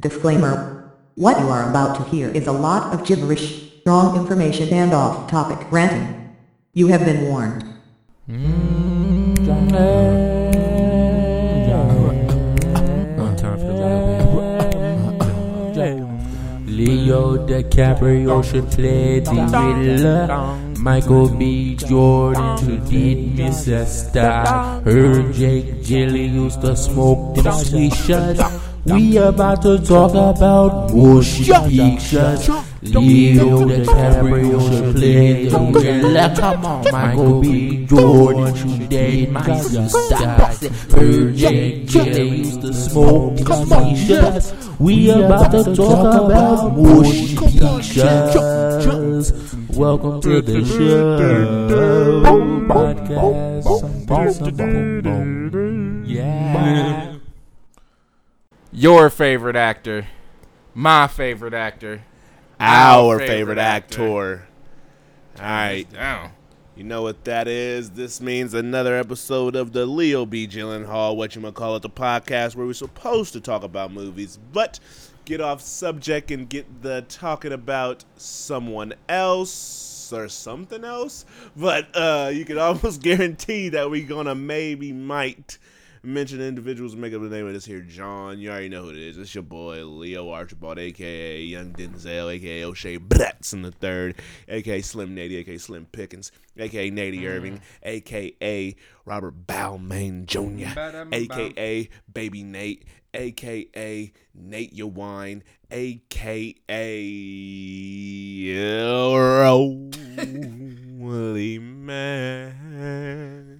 Disclaimer. What you are about to hear is a lot of gibberish, wrong information and off-topic ranting. You have been warned. Leo DiCaprio should play the Riddler. Michael B. Jordan should did Mr. Star. Heard Jake Gilly used to smoke them sweet shots. We about to talk about motion pictures. Leo DiCaprio should play the Riddler. Come on, Michael B. Jordan should did Mr. Star. Heard Jake Gilly used to smoke shots. We about to talk about motion pictures. Welcome to the show. Podcast. Yeah. Your favorite actor, my favorite actor, our favorite favorite, actor. actor. All right, down. you know what that is. This means another episode of the Leo B. Gyllenhaal, what you might call it, the podcast where we're supposed to talk about movies, but get off subject and get the talking about someone else or something else. But uh, you can almost guarantee that we're gonna maybe might mention individuals make up the name of this here John. You already know who it is. It's your boy Leo Archibald, aka Young Denzel, aka O'Shea Bretson the third, aka Slim Nady, aka Slim Pickens, aka Nady mm. Irving, aka Robert Balmain Jr., aka Baby Nate, aka Nate Your Wine, aka Rolly Man.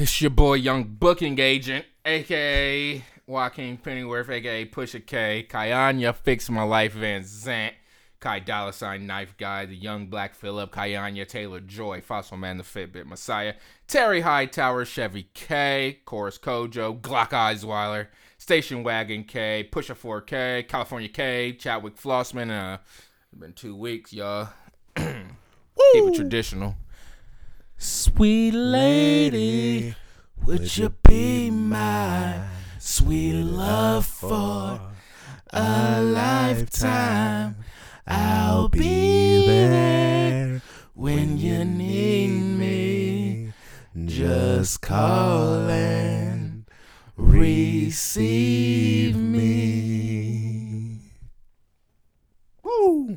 It's your boy, Young Booking Agent, aka Joaquin Pennyworth, aka Pusha K, Kayanya Fix My Life Van Zant, Kai Dollar Sign Knife Guy, the Young Black Phillip, Kayanya Taylor Joy, Fossil Man the Fitbit Messiah, Terry Hightower, Chevy K, Chorus Kojo, Glock Eisweiler, Station Wagon K, Pusha 4K, California K, Chadwick Flossman. Uh, it's been two weeks, y'all. Keep it traditional. Sweet lady, would you be my sweet love for a lifetime? I'll be there when you need me. Just call and receive me. Woo!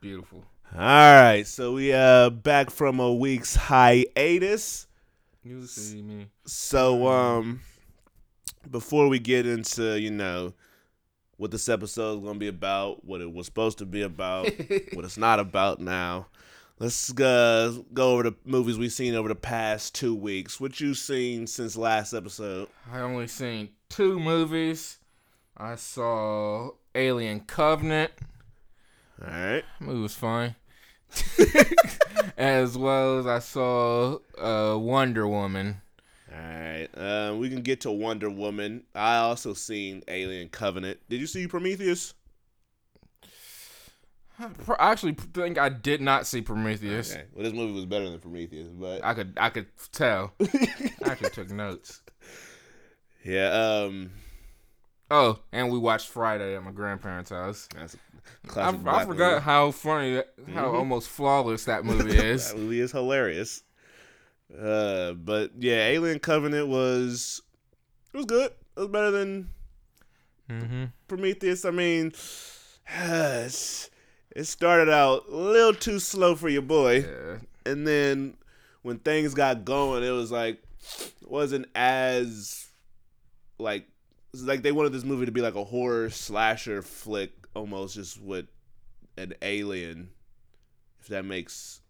Beautiful. All right, so we uh back from a week's hiatus. You see me. So um before we get into, you know, what this episode is going to be about, what it was supposed to be about, what it's not about now. Let's uh, go over the movies we've seen over the past 2 weeks. What you seen since last episode? I only seen two movies. I saw Alien Covenant. All right. Movie was fine. as well as I saw uh, Wonder Woman. All right. Uh, we can get to Wonder Woman. I also seen Alien Covenant. Did you see Prometheus? I actually think I did not see Prometheus. Okay. Well, this movie was better than Prometheus, but I could I could tell. I actually took notes. yeah, um Oh, and we watched Friday at my grandparents' house. that's a I, classic I forgot movie. how funny, how Mhm. almost flawless that movie is. That movie is hilarious. Uh, but yeah, Alien Covenant was it was good. It was better than mm-hmm. Prometheus. I mean, it started out a little too slow for your boy, Yeah. and then when things got going, it was like wasn't as like like they wanted this movie to be like a horror slasher flick, almost just with an alien, if that makes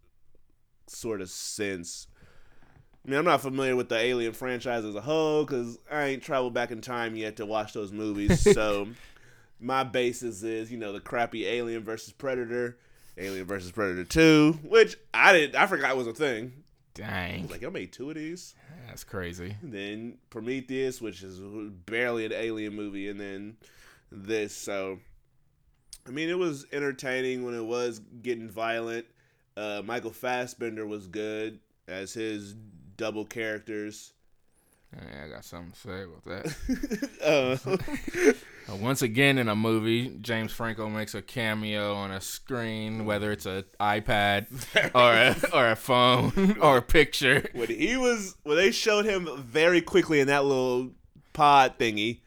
sort of sense. I mean, I'm not familiar with the Alien franchise as a whole because I ain't traveled back in time yet to watch those movies. so my basis is, you know, the crappy Alien versus Predator, Alien versus Predator Two, which I didn't. I forgot it was a thing. I Dang, was like, y'all made two of these. That's crazy. Then Prometheus, which is barely an alien movie, and then this. So, I mean, it was entertaining when it was getting violent. Uh, Michael Fassbender was good as his double characters. I got something to say about that. Uh, Uh, Once again, in a movie, James Franco makes a cameo on a screen, whether it's an iPad or a, or a phone or a picture. when he was when they showed him very quickly in that little pod thingy,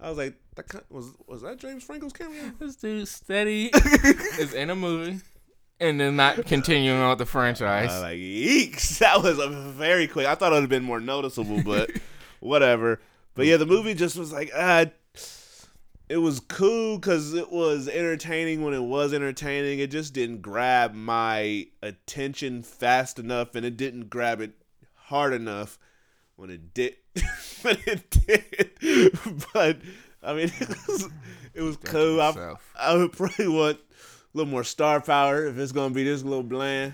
I was like, that was was that James Franco's cameo? This dude steady is in a movie and then not continuing on with the franchise. I was like, eeks! That was a very quick. I thought it would have been more noticeable, but whatever. But yeah, the movie just was like, ah, it was cool because it was entertaining when it was entertaining. It just didn't grab my attention fast enough, and it didn't grab it hard enough when it did. when it did, but I mean, it was, it was cool. I. I would probably want little more star power if it's gonna be this little bland.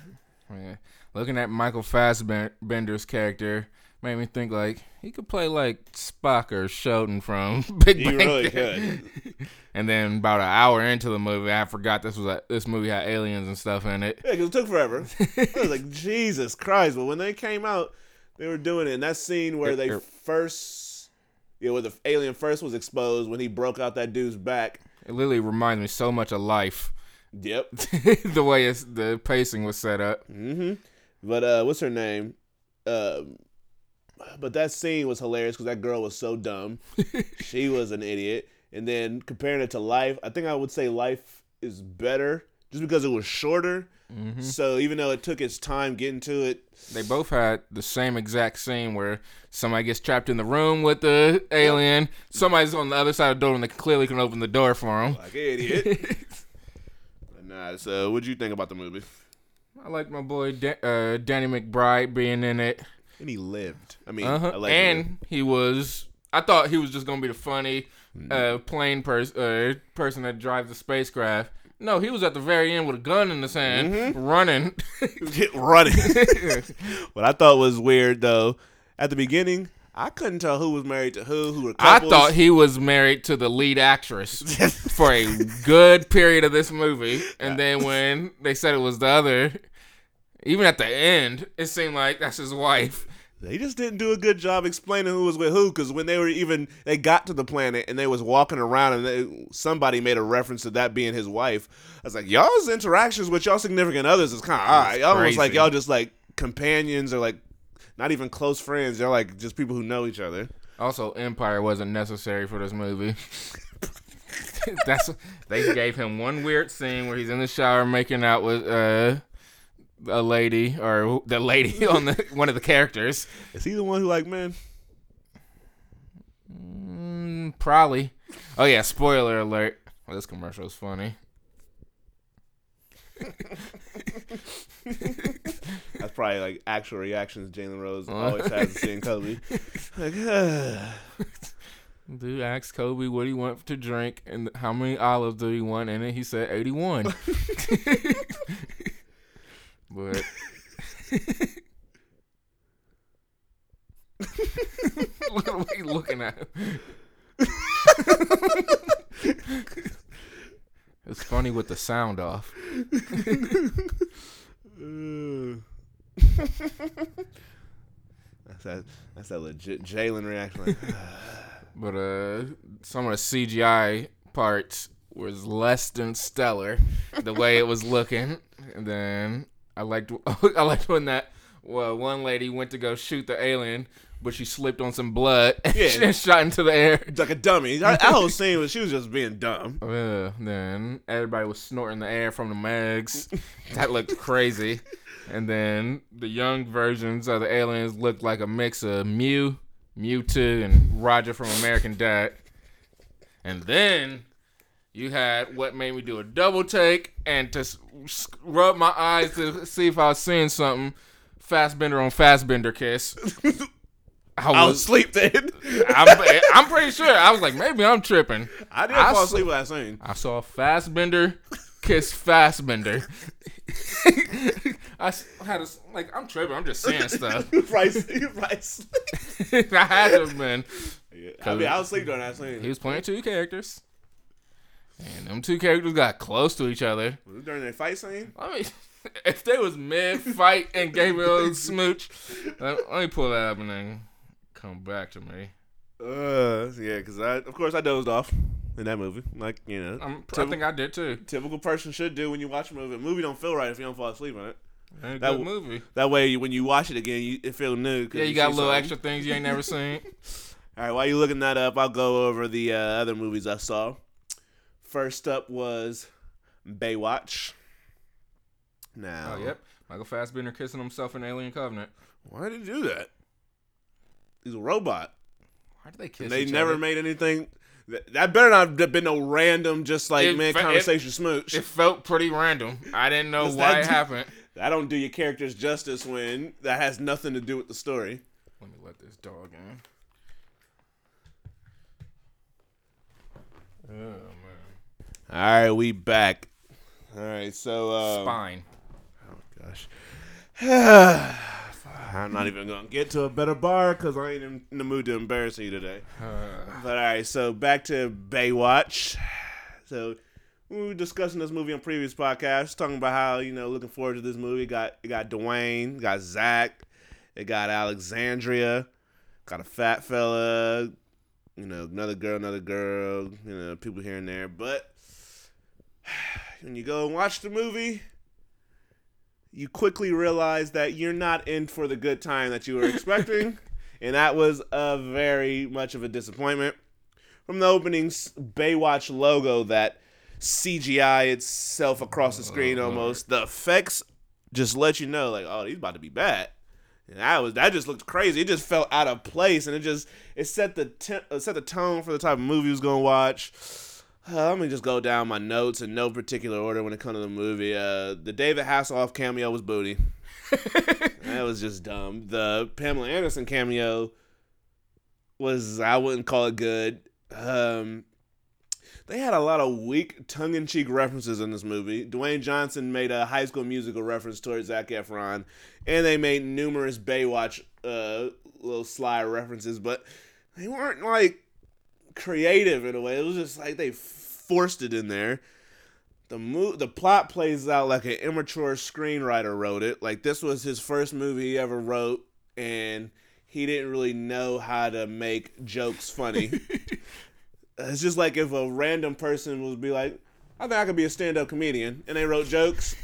Yeah. Looking at Michael Fassbender's character made me think like he could play like Spock or Sheldon from Big He Bang. really could. and then about an hour into the movie, I forgot this was a, this movie had aliens and stuff in it. Yeah, 'cause it took forever. I was like, Jesus Christ! But when they came out, they were doing it. And that scene where they Er- first, yeah, where the alien first was exposed when he broke out that dude's back. It literally reminds me so much of Life. Yep. the way it's, the pacing was set up. hmm But uh, what's her name? Um, but that scene was hilarious because that girl was so dumb. she was an idiot. And then comparing it to Life, I think I would say Life is better just because it was shorter. So even though it took its time getting to it, They both had the same exact scene where somebody gets trapped in the room with the alien. Somebody's on the other side of the door and they clearly can open the door for him. like an idiot. But nah, so what'd you think about the movie? I like my boy da- uh, Danny McBride being in it. And he lived. I mean, Uh-huh. allegedly. And he was. I thought he was just gonna be the funny, uh, plane pers- uh, person that drives the spacecraft. No, he was at the very end with a gun in the sand, Mm-hmm. running. Running. what I thought was weird though, at the beginning, I couldn't tell who was married to who. Who were I thought he was married to the lead actress for a good period of this movie, and then when they said it was the other, even at the end, it seemed like that's his wife. They just didn't do a good job explaining who was with who. Because when they were even, they got to the planet and they was walking around, and they, somebody made a reference to that being his wife. I was like, y'all's interactions with y'all significant others is kind of odd. Y'all almost like y'all just like companions or like not even close friends. They're like just people who know each other. Also, Empire wasn't necessary for this movie. That's they gave him one weird scene where he's in the shower making out with uh, a lady or the lady on the one of the characters. Is he the one who like man? Mm, probably. Oh yeah, spoiler alert. Well, this commercial is funny. That's probably like actual reactions Jalen Rose Uh. always has to seeing Kobe. Like, uh, Dude asked Kobe what he want to drink and how many olives do he want, and then he said eighty-one. but look at what he's looking at. It's funny with the sound off. that's that. That's that legit Jalen reaction. Like, But uh, some of the CGI parts was less than stellar, the way it was looking. And then I liked I liked when that well, one lady went to go shoot the alien, but she slipped on some blood and Yeah. shot into the air. Like a dummy. That, whole scene was she was just being dumb. Uh, then everybody was snorting the air from the mags. that looked crazy. And then the young versions of the aliens looked like a mix of Mew, Mewtwo, and Roger from American Dad. And then you had what made me do a double take and to rub my eyes to see if I was seeing something. Fassbender on Fassbender kiss. I I was was. asleep then. I'm, I'm pretty sure. I was like, maybe I'm tripping. I did I fall saw- asleep with that scene. I saw Fassbender kiss Fassbender. I had a, like I'm tripping. I'm just saying stuff. right, right. I had to have been. Yeah. I mean, I was asleep during that scene. He was playing two characters, and them two characters got close to each other. Was during that fight scene? I mean, if they was mid fight and gave a smooch, let, let me pull that up and then come back to me. Uh, yeah, because I, of course, I dozed off in that movie. Like, you know, I'm, I think I did too. typical person should do when you watch a movie. A movie don't feel right if you don't fall asleep on it. Ain't a That w- movie. That way, when you watch it again, you, it feel new. Yeah, you got little something. extra things you ain't never seen. All right, while you looking that up, I'll go over the uh, other movies I saw. First up was Baywatch. Now, Oh, yep. Michael Fassbender kissing himself in Alien Covenant. why did he do that? He's a robot. Why did they kiss And they never other? made anything. That, that better not have been no random, just like It man, it- conversation smooch. It felt pretty random. I didn't know why that it do- happened. I don't do your characters justice when that has nothing to do with the story. Let me let this dog in. Oh man. All right, we back. All right, so um, Spine. Oh gosh. I'm not even gonna get to a better bar because I ain't in, the mood to embarrass you today. Uh, But all right, so back to Baywatch. So we were discussing this movie on previous podcasts, talking about how you know looking forward to this movie. It got it got Dwayne, it got Zac, it got Alexandria, got a fat fella, you know another girl, another girl, you know people here and there. But when you go and watch the movie, you quickly realize that you're not in for the good time that you were expecting, and that was a very much of a disappointment. From the opening Baywatch logo that CGI itself across the screen Oh, almost, the effects just let you know like, oh, he's about to be bad. And that was that just looked crazy. It just felt out of place, and it just it set the te- uh, set the tone for the type of movie he was gonna watch. Uh, let me just go down my notes in no particular order when it comes to the movie. Uh, the David Hasselhoff cameo was booty. that was just dumb. The Pamela Anderson cameo was I wouldn't call it good. Um, they had a lot of weak tongue-in-cheek references in this movie. Dwayne Johnson made a High School Musical reference towards Zac Efron, and they made numerous Baywatch uh, little sly references, but they weren't like creative in a way. It was just like they forced it in there. The mo- the plot plays out like an immature screenwriter wrote it. Like this was his first movie he ever wrote, and he didn't really know how to make jokes funny. it's just like if a random person would be like, "I think I could be a stand-up comedian," and they wrote jokes,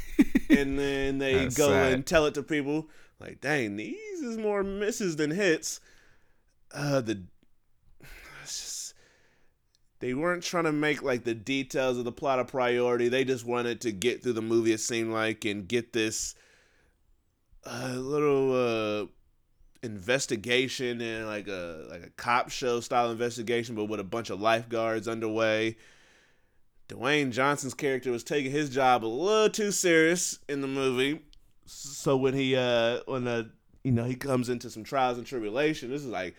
and then they That's go sad. and tell it to people. Like, dang, these is more misses than hits. Uh, the they weren't trying to make like the details of the plot a priority. They just wanted to get through the movie. It seemed like and get this uh, little uh, investigation and like a like a cop show style investigation, but with a bunch of lifeguards underway. Dwayne Johnson's character was taking his job a little too serious in the movie. So when he uh when uh you know he comes into some trials and tribulation, this is like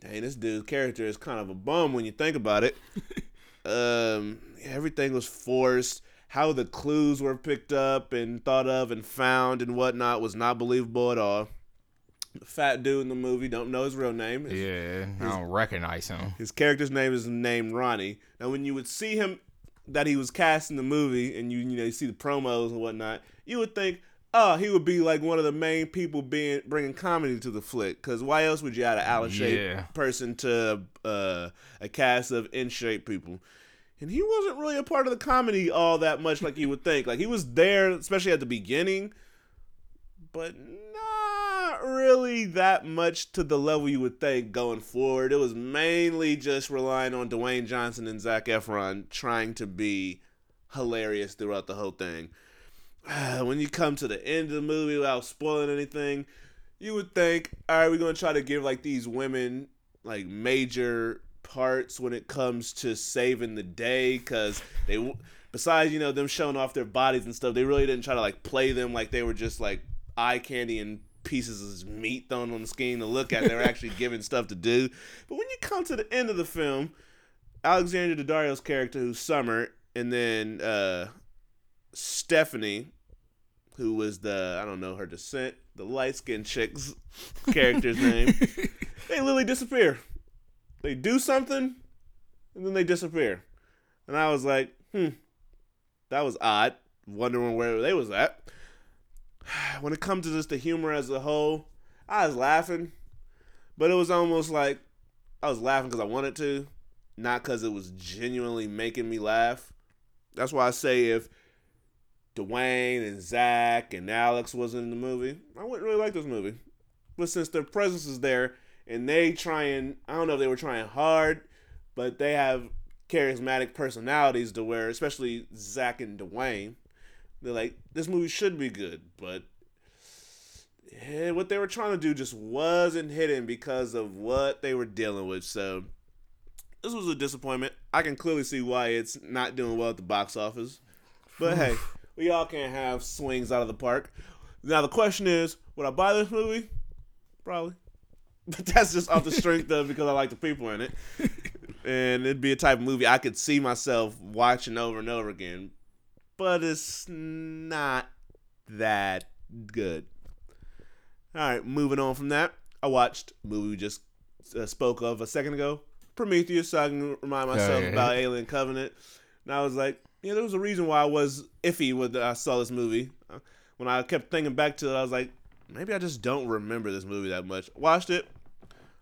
dang, this dude's character is kind of a bum when you think about it. um, everything was forced. How the clues were picked up and thought of and found and whatnot was not believable at all. The fat dude in the movie don't know his real name. His, yeah, I don't recognize him. his character's name is named Ronnie. Now, when you would see him that he was cast in the movie, and you you know you see the promos and whatnot, you would think, oh, he would be like one of the main people being bringing comedy to the flick. Because why else would you add an out of shape Yeah. person to uh, a cast of in shape people? And he wasn't really a part of the comedy all that much, like you would think. Like he was there, especially at the beginning, but not really that much to the level you would think going forward. It was mainly just relying on Dwayne Johnson and Zac Efron trying to be hilarious throughout the whole thing. When you come to the end of the movie without spoiling anything, you would think, all right, we're gonna try to give like these women like major parts when it comes to saving the day because they besides you know them showing off their bodies and stuff they really didn't try to like play them like they were just like eye candy and pieces of meat thrown on the screen to look at. They were actually given stuff to do. But when you come to the end of the film alexandra daddario's character who's summer and then uh stephanie who was the i don't know her descent the light-skinned chick's character's name. They literally disappear. They do something and then they disappear. And i was like hmm that was odd wondering where they was at. When it comes to just the humor as a whole i was laughing. But it was almost like I was laughing because I wanted to, not because it was genuinely making me laugh. That's why I say if Dwayne and Zac and Alex was in the movie, I wouldn't really like this movie. But since their presence is there and they trying, I don't know if they were trying hard, but they have charismatic personalities to where, especially Zac and Dwayne, they're like, this movie should be good, but yeah, what they were trying to do just wasn't hidden because of what they were dealing with. So this was a disappointment. I can clearly see why it's not doing well at the box office. But hey, we all can't have swings out of the park. Now the question is, would I buy this movie? Probably. But that's just off the strength of because I like the people in it. And it'd be a type of movie I could see myself watching over and over again. But it's not that good. All right, moving on from that, I watched a movie we just uh, spoke of a second ago, Prometheus, so I can remind myself about Alien Covenant. And I was like, yeah, there was a reason why I was iffy when I saw this movie. Uh, When I kept thinking back to it, I was like, maybe I just don't remember this movie that much. Watched it.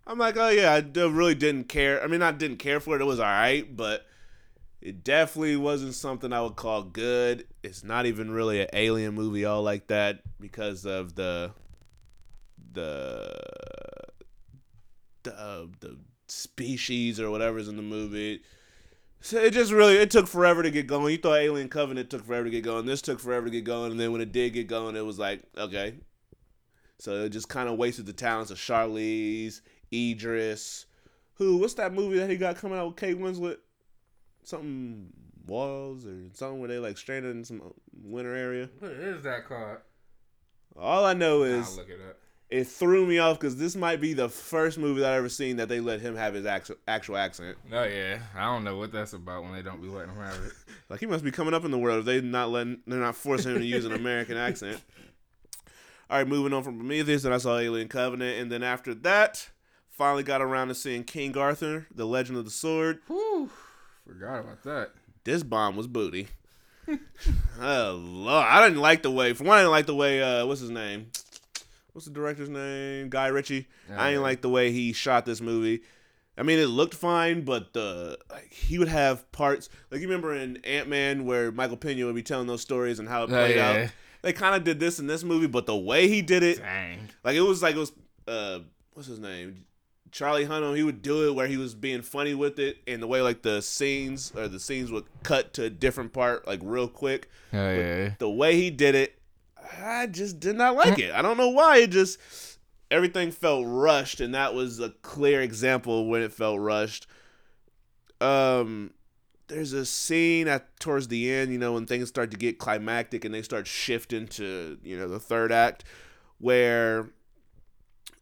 I'm like, oh yeah, I really didn't care. I mean, I didn't care for it. It was all right, but it definitely wasn't something I would call good. It's not even really an alien movie all like that because of the the the, uh, the species or whatever's in the movie. So it just really it took forever to get going. You thought Alien Covenant took forever to get going. This took forever to get going, and then when it did get going, it was like okay. So it just kind of wasted the talents of Charlize, Idris, who what's that movie that he got coming out with Kate Winslet? Something walls or something where they like stranded in some winter area. What is that called? All I know I'll is look it up. It threw me off because this might be the first movie that I ever seen that they let him have his actual actual accent. Oh yeah, I don't know what that's about when they don't be letting him have it. Like he must be coming up in the world if they not letting they're not forcing him to use an American accent. All right, moving on from Prometheus, and I saw Alien Covenant, and then after that, finally got around to seeing King Arthur, The Legend of the Sword. Whew, forgot about that. This bomb was booty. oh lord, I didn't like the way. For one, I didn't like the way. Uh, what's his name? What's the director's name? Guy Ritchie. I didn't Yeah. like the way he shot this movie. I mean, it looked fine, but the like he would have parts like you remember in Ant Man where Michael Pena would be telling those stories and how it Oh, played yeah. out. They kind of did this in this movie, but the way he did it, Dang. like it was like it was uh what's his name? Charlie Hunnam, he would do it where he was being funny with it and the way like the scenes or the scenes would cut to a different part like real quick. Oh yeah. The way he did it, I just did not like it. I don't know why. It just everything felt rushed and that was a clear example when it felt rushed. Um there's a scene at towards the end, you know, when things start to get climactic and they start shifting to, you know, the third act where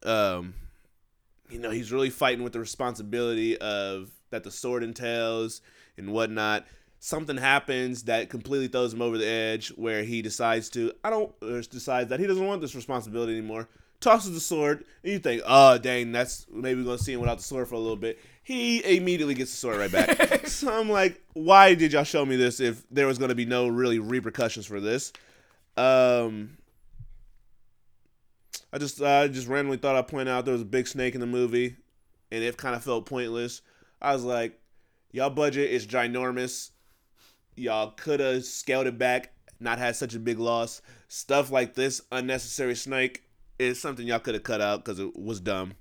um you know, he's really fighting with the responsibility of that the sword entails and whatnot. Something happens that completely throws him over the edge where he decides to I don't or decides that he doesn't want this responsibility anymore. Tosses the sword, and you think, oh dang, that's maybe we're gonna see him without the sword for a little bit. He immediately gets the sword right back. so I'm like, why did y'all show me this if there was gonna be no really repercussions for this? Um I just I just randomly thought I'd point out there was a big snake in the movie, and it kind of felt pointless. I was like, y'all budget is ginormous. Y'all could have scaled it back, not had such a big loss. Stuff like this unnecessary snake is something y'all could have cut out because it was dumb.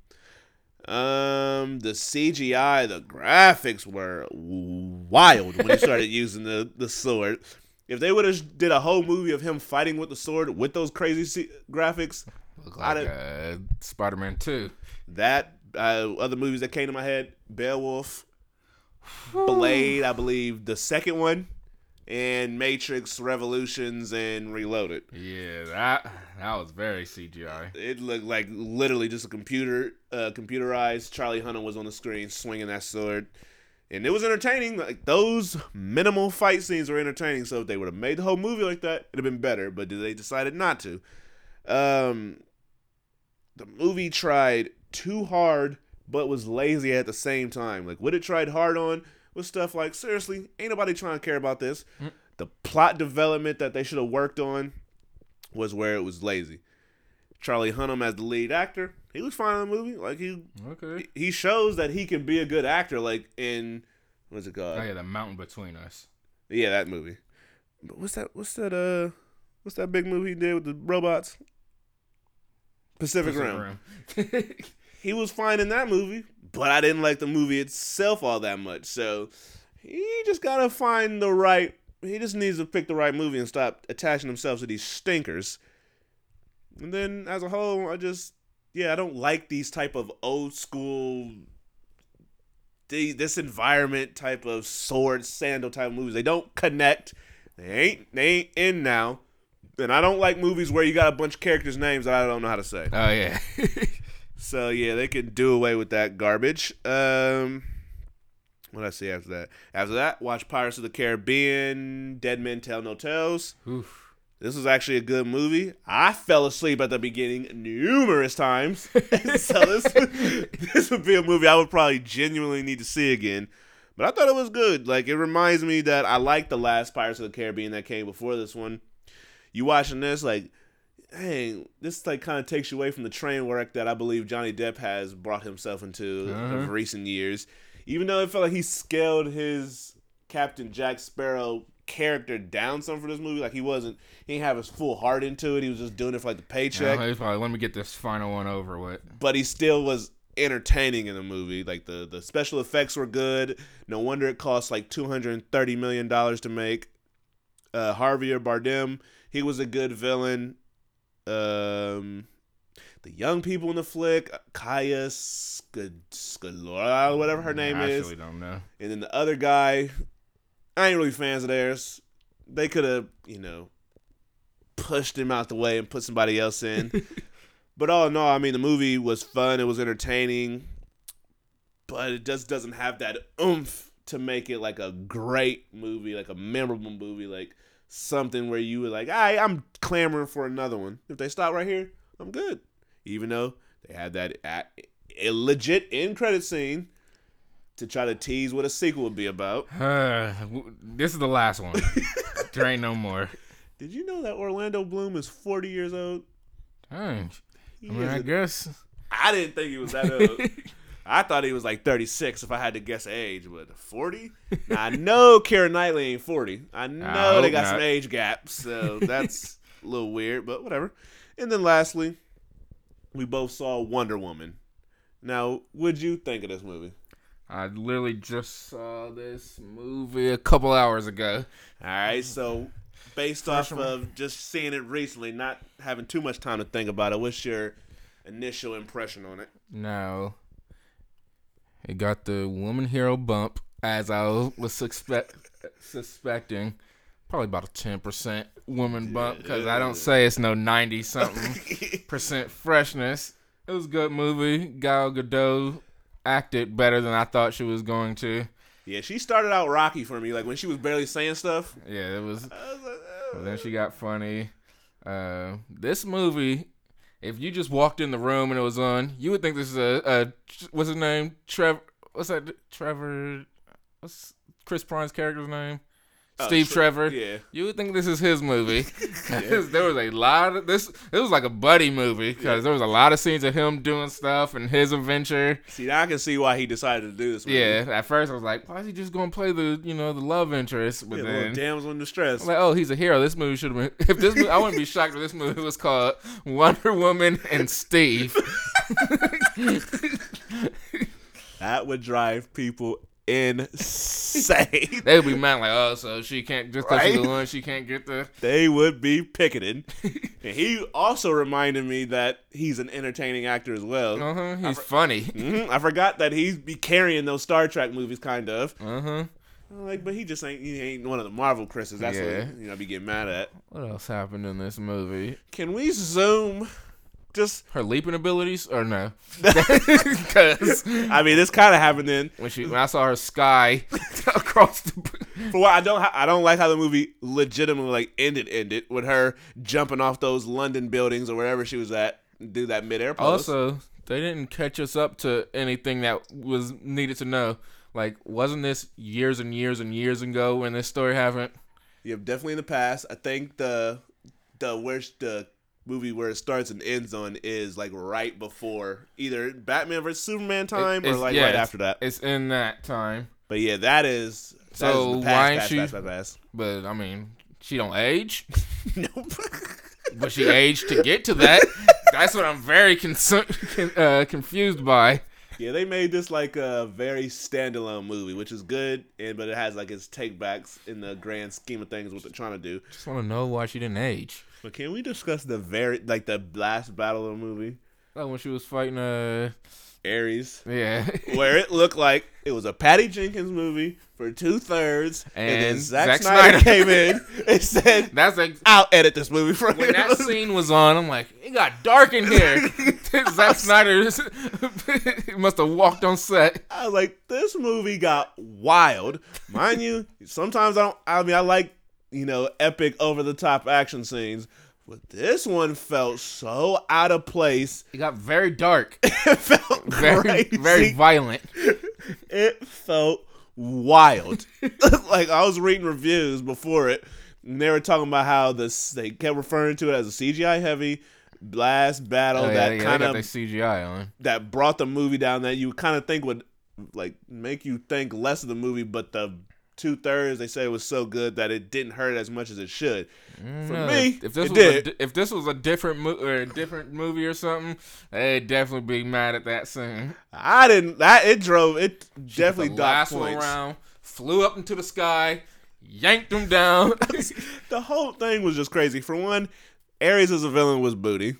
Um, the CGI, the graphics were wild when they started using the the sword. If they would have did a whole movie of him fighting with the sword with those crazy C- graphics, Look like uh, Spider-Man Two. that uh, other movies that came to my head beowulf blade i believe the second one and matrix revolutions and reloaded. Yeah, that that was very CGI. it looked like literally just a computer uh, computerized. Charlie hunnam was on the screen swinging that sword. And it was entertaining. Like those minimal fight scenes were entertaining. So if they would have made the whole movie like that it'd have been better. But they decided not to? Um the movie tried too hard but was lazy at the same time. Like what it tried hard on was stuff like seriously, ain't nobody trying to care about this. The plot development that they should have worked on was where it was lazy. Charlie Hunnam as the lead actor, He was fine in the movie. Like he Okay. he shows that he can be a good actor. Like in what's it called? Oh yeah, the mountain between us. Yeah, that movie. But what's that? What's that? Uh, what's that big movie he did with the robots? Pacific, Rim. Rim. He was fine in that movie, but I didn't like the movie itself all that much. So he just gotta find the right. He just needs to pick the right movie and stop attaching himself to these stinkers. And then, as a whole, I just yeah, I don't like these type of old school. The, this environment type of sword sandal type movies they don't connect they ain't they ain't in now and i don't like movies where you got a bunch of characters names that i don't know how to say oh yeah. so yeah, they can do away with that garbage. Um, what I see after that? After that, watch Pirates of the Caribbean, Dead Men Tell No Tales. Oof. This was actually a good movie. I fell asleep at the beginning numerous times, so this this would be a movie I would probably genuinely need to see again. But I thought it was good. Like it reminds me that I liked the last Pirates of the Caribbean that came before this one. You watching this, like hey, this like kind of takes you away from the train wreck that I believe Johnny Depp has brought himself into Uh-huh. of recent years. Even though it felt like he scaled his Captain Jack Sparrow character down some for this movie, like he wasn't, he didn't have his full heart into it. He was just doing it for like the paycheck, Yeah, he's probably let me get this final one over with. but he still was entertaining in the movie. Like the the special effects were good. No wonder it cost like two hundred and thirty million dollars to make. Uh, Javier Bardem, he was a good villain. Um, the young people in the flick, Kaya Sc- Scalora, whatever her name I is, actually don't know. and then the other guy, I ain't really fans of theirs. They could have, you know, pushed him out the way and put somebody else in. but all in all, I mean, the movie was fun. It was entertaining, but it just doesn't have that oomph to make it like a great movie, like a memorable movie, like something where you were like, I, I'm clamoring for another one. If they stop right here, I'm good. Even though they had that at, a legit end credit scene to try to tease what a sequel would be about. Uh, this is the last one. there ain't no more. Did you know that Orlando Bloom is 40 years old? Dang. I mean, I guess. I didn't think he was that old. I thought he was like 36 if I had to guess age, but 40? Now, I know Karen Knightley ain't 40. I know they hope got some age gaps, so that's a little weird, but whatever. And then lastly, we both saw Wonder Woman. Now, what'd you think of this movie? I literally just saw this movie a couple hours ago. All right, so based off of just seeing it recently, not having too much time to think about it, what's your initial impression on it? No. It got the woman hero bump, as I was suspect suspecting. Probably about a ten percent woman bump, because I don't say it's no ninety something percent freshness. It was a good movie. Gal Gadot acted better than I thought she was going to. Yeah, she started out rocky for me, like when she was barely saying stuff. Yeah, it was. Was like, oh. But then she got funny. Uh, this movie, if you just walked in the room and it was on, you would think this is a, a what's his name? Trevor. What's that? Trevor. What's Chris Prawn's character's name? Oh, Steve Tre- Trevor. yeah. You would think this is his movie. there was a lot of this. It was like a buddy movie because there was a lot of scenes of him doing stuff and his adventure. See, now I can see why he decided to do this. Movie. Yeah. At first, I was like, why is he just gonna play the you know the love interest? But yeah then damsel in distress. I'm like, oh, he's a hero. This movie should have been. If this, movie, I wouldn't be shocked if this movie was called Wonder Woman and Steve. that would drive people insane. they would be mad, like, oh, so she can't just because she's the one, she can't get the. they would be picketing. and he also reminded me that he's an entertaining actor as well. Uh huh. He's funny. Mhm, I forgot that he'd be carrying those Star Trek movies, kind of. Uh huh. Like, but he just ain't he ain't one of the Marvel Chris's. That's Yeah. what you know. I be getting mad at. What else happened in this movie? Can we zoom? Just, Her leaping abilities, or no? Because I mean, this kind of happened then. when she, when I saw her sky across the. For what I don't, ha- I don't like how the movie legitimately like ended, ended with her jumping off those London buildings or wherever she was at, do that midair pose. Also, they didn't catch us up to anything that was needed to know. Like, wasn't this years and years and years ago when this story happened? yeah, definitely in the past. I think the the where's the movie where it starts and ends on is like right before either Batman vs Superman time or like yeah, right after that. It's in that time, But yeah, that is that So is the why past, past, she- past, past, past. but I mean, she don't age, Nope. but she aged to get to that. That's what I'm very consu- uh, confused by. yeah, they made this like a very standalone movie, which is good, and but it has like its takebacks in the grand scheme of things what they're trying to do. Just want to know why she didn't age. But can we discuss the very like the last battle of the movie, Like when she was fighting, uh, Ares? yeah, where it looked like it was a Patty Jenkins movie for two thirds, and, then And Zack, Zack Snyder, Snyder. came in and said, that's like "I'll edit this movie for when you." that scene was on. I'm like, it got dark in here. Zack Snyder must have walked on set. I was like, "This movie got wild." Mind you, sometimes I don't. I mean, I like you know epic, over the top action scenes, but this one felt so out of place. It got very dark, It felt very crazy. very violent. it felt wild. like I was reading reviews before it, and they were talking about how this they kept referring to it as a CGI heavy blast battle Oh, yeah, that yeah, kind of CGI on. that brought the movie down that you kind of think would like make you think less of the movie, but the two thirds they say it was so good that it didn't hurt as much as it should. For No, me, if, this it was a, did. di- if this was a different mo- or a different movie or something, they'd definitely be mad at that scene. I didn't. That it drove it definitely the docked last one around, flew up into the sky, yanked him down. The whole thing was just crazy. For one, Ares as a villain was booty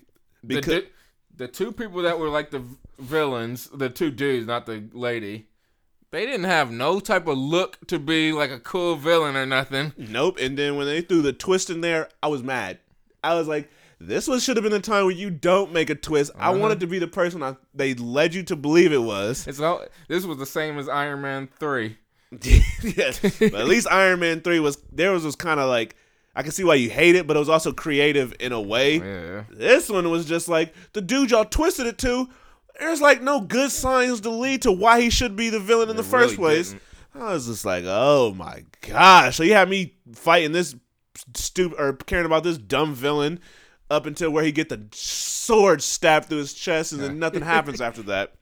because di- the two people that were like the villains, the two dudes, not the lady, they didn't have no type of look to be like a cool villain or nothing. Nope. And then when they threw the twist in there, I was mad. I was like, this was should have been the time where you don't make a twist. I Uh-huh. wanted to be the person I, they led you to believe it was. It's all. This was the same as Iron Man three. yes. But at least Iron Man 3 was there was was kind of like I can see why you hate it, but it was also creative in a way. Yeah. This one was just like the dude y'all twisted it to. There's like no good signs to lead to why he should be the villain in the first really place. didn't. I was just like, oh my gosh. So you had me fighting this stupid or caring about this dumb villain up until where he get the sword stabbed through his chest and then nothing happens after that.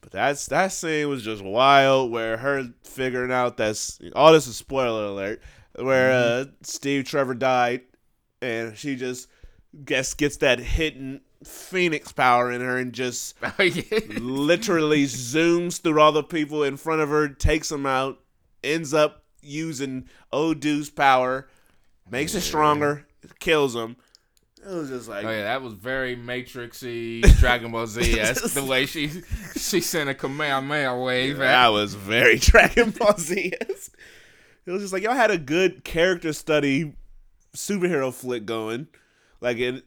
But that's that scene was just wild where her figuring out that's all this is spoiler alert where uh, Steve Trevor died and she just guess gets that hidden phoenix power in her and just Oh, literally zooms through all the people in front of her, takes them out, ends up using Odu's power, makes it stronger, kills him. It was just like Oh yeah, that was very Matrixy, Dragon Ball Z. That's the way she she sent a Kamehameha wave. that was very Dragon Ball Z. It was just like y'all had a good character study superhero flick going. Like it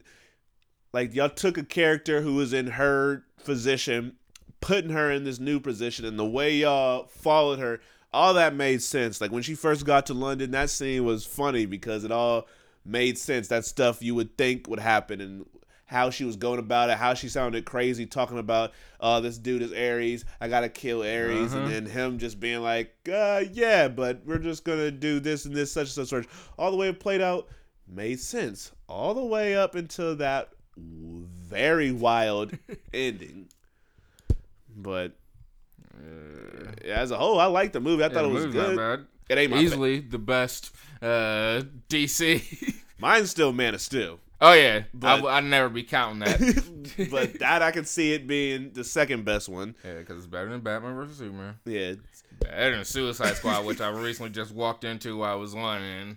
like y'all took a character who was in her position, putting her in this new position, and the way y'all followed her, all that made sense. Like when she first got to London, that scene was funny because it all made sense. That stuff you would think would happen and how she was going about it, how she sounded crazy talking about, uh, this dude is Ares, I gotta kill Ares, and then him just being like, uh, yeah, but we're just gonna do this and this, such and such, such. All the way it played out made sense. All the way up until that very wild ending. But uh, as a whole, I liked the movie. I thought the it was good. It ain't my Easily the best uh, DC. Mine's still Man of Steel. oh yeah, But- I, I'd never be counting that. but that I can see it being the second best one. yeah, because it's better than Batman versus Superman. Yeah. Better than Suicide Squad, which I recently just walked into while I was on and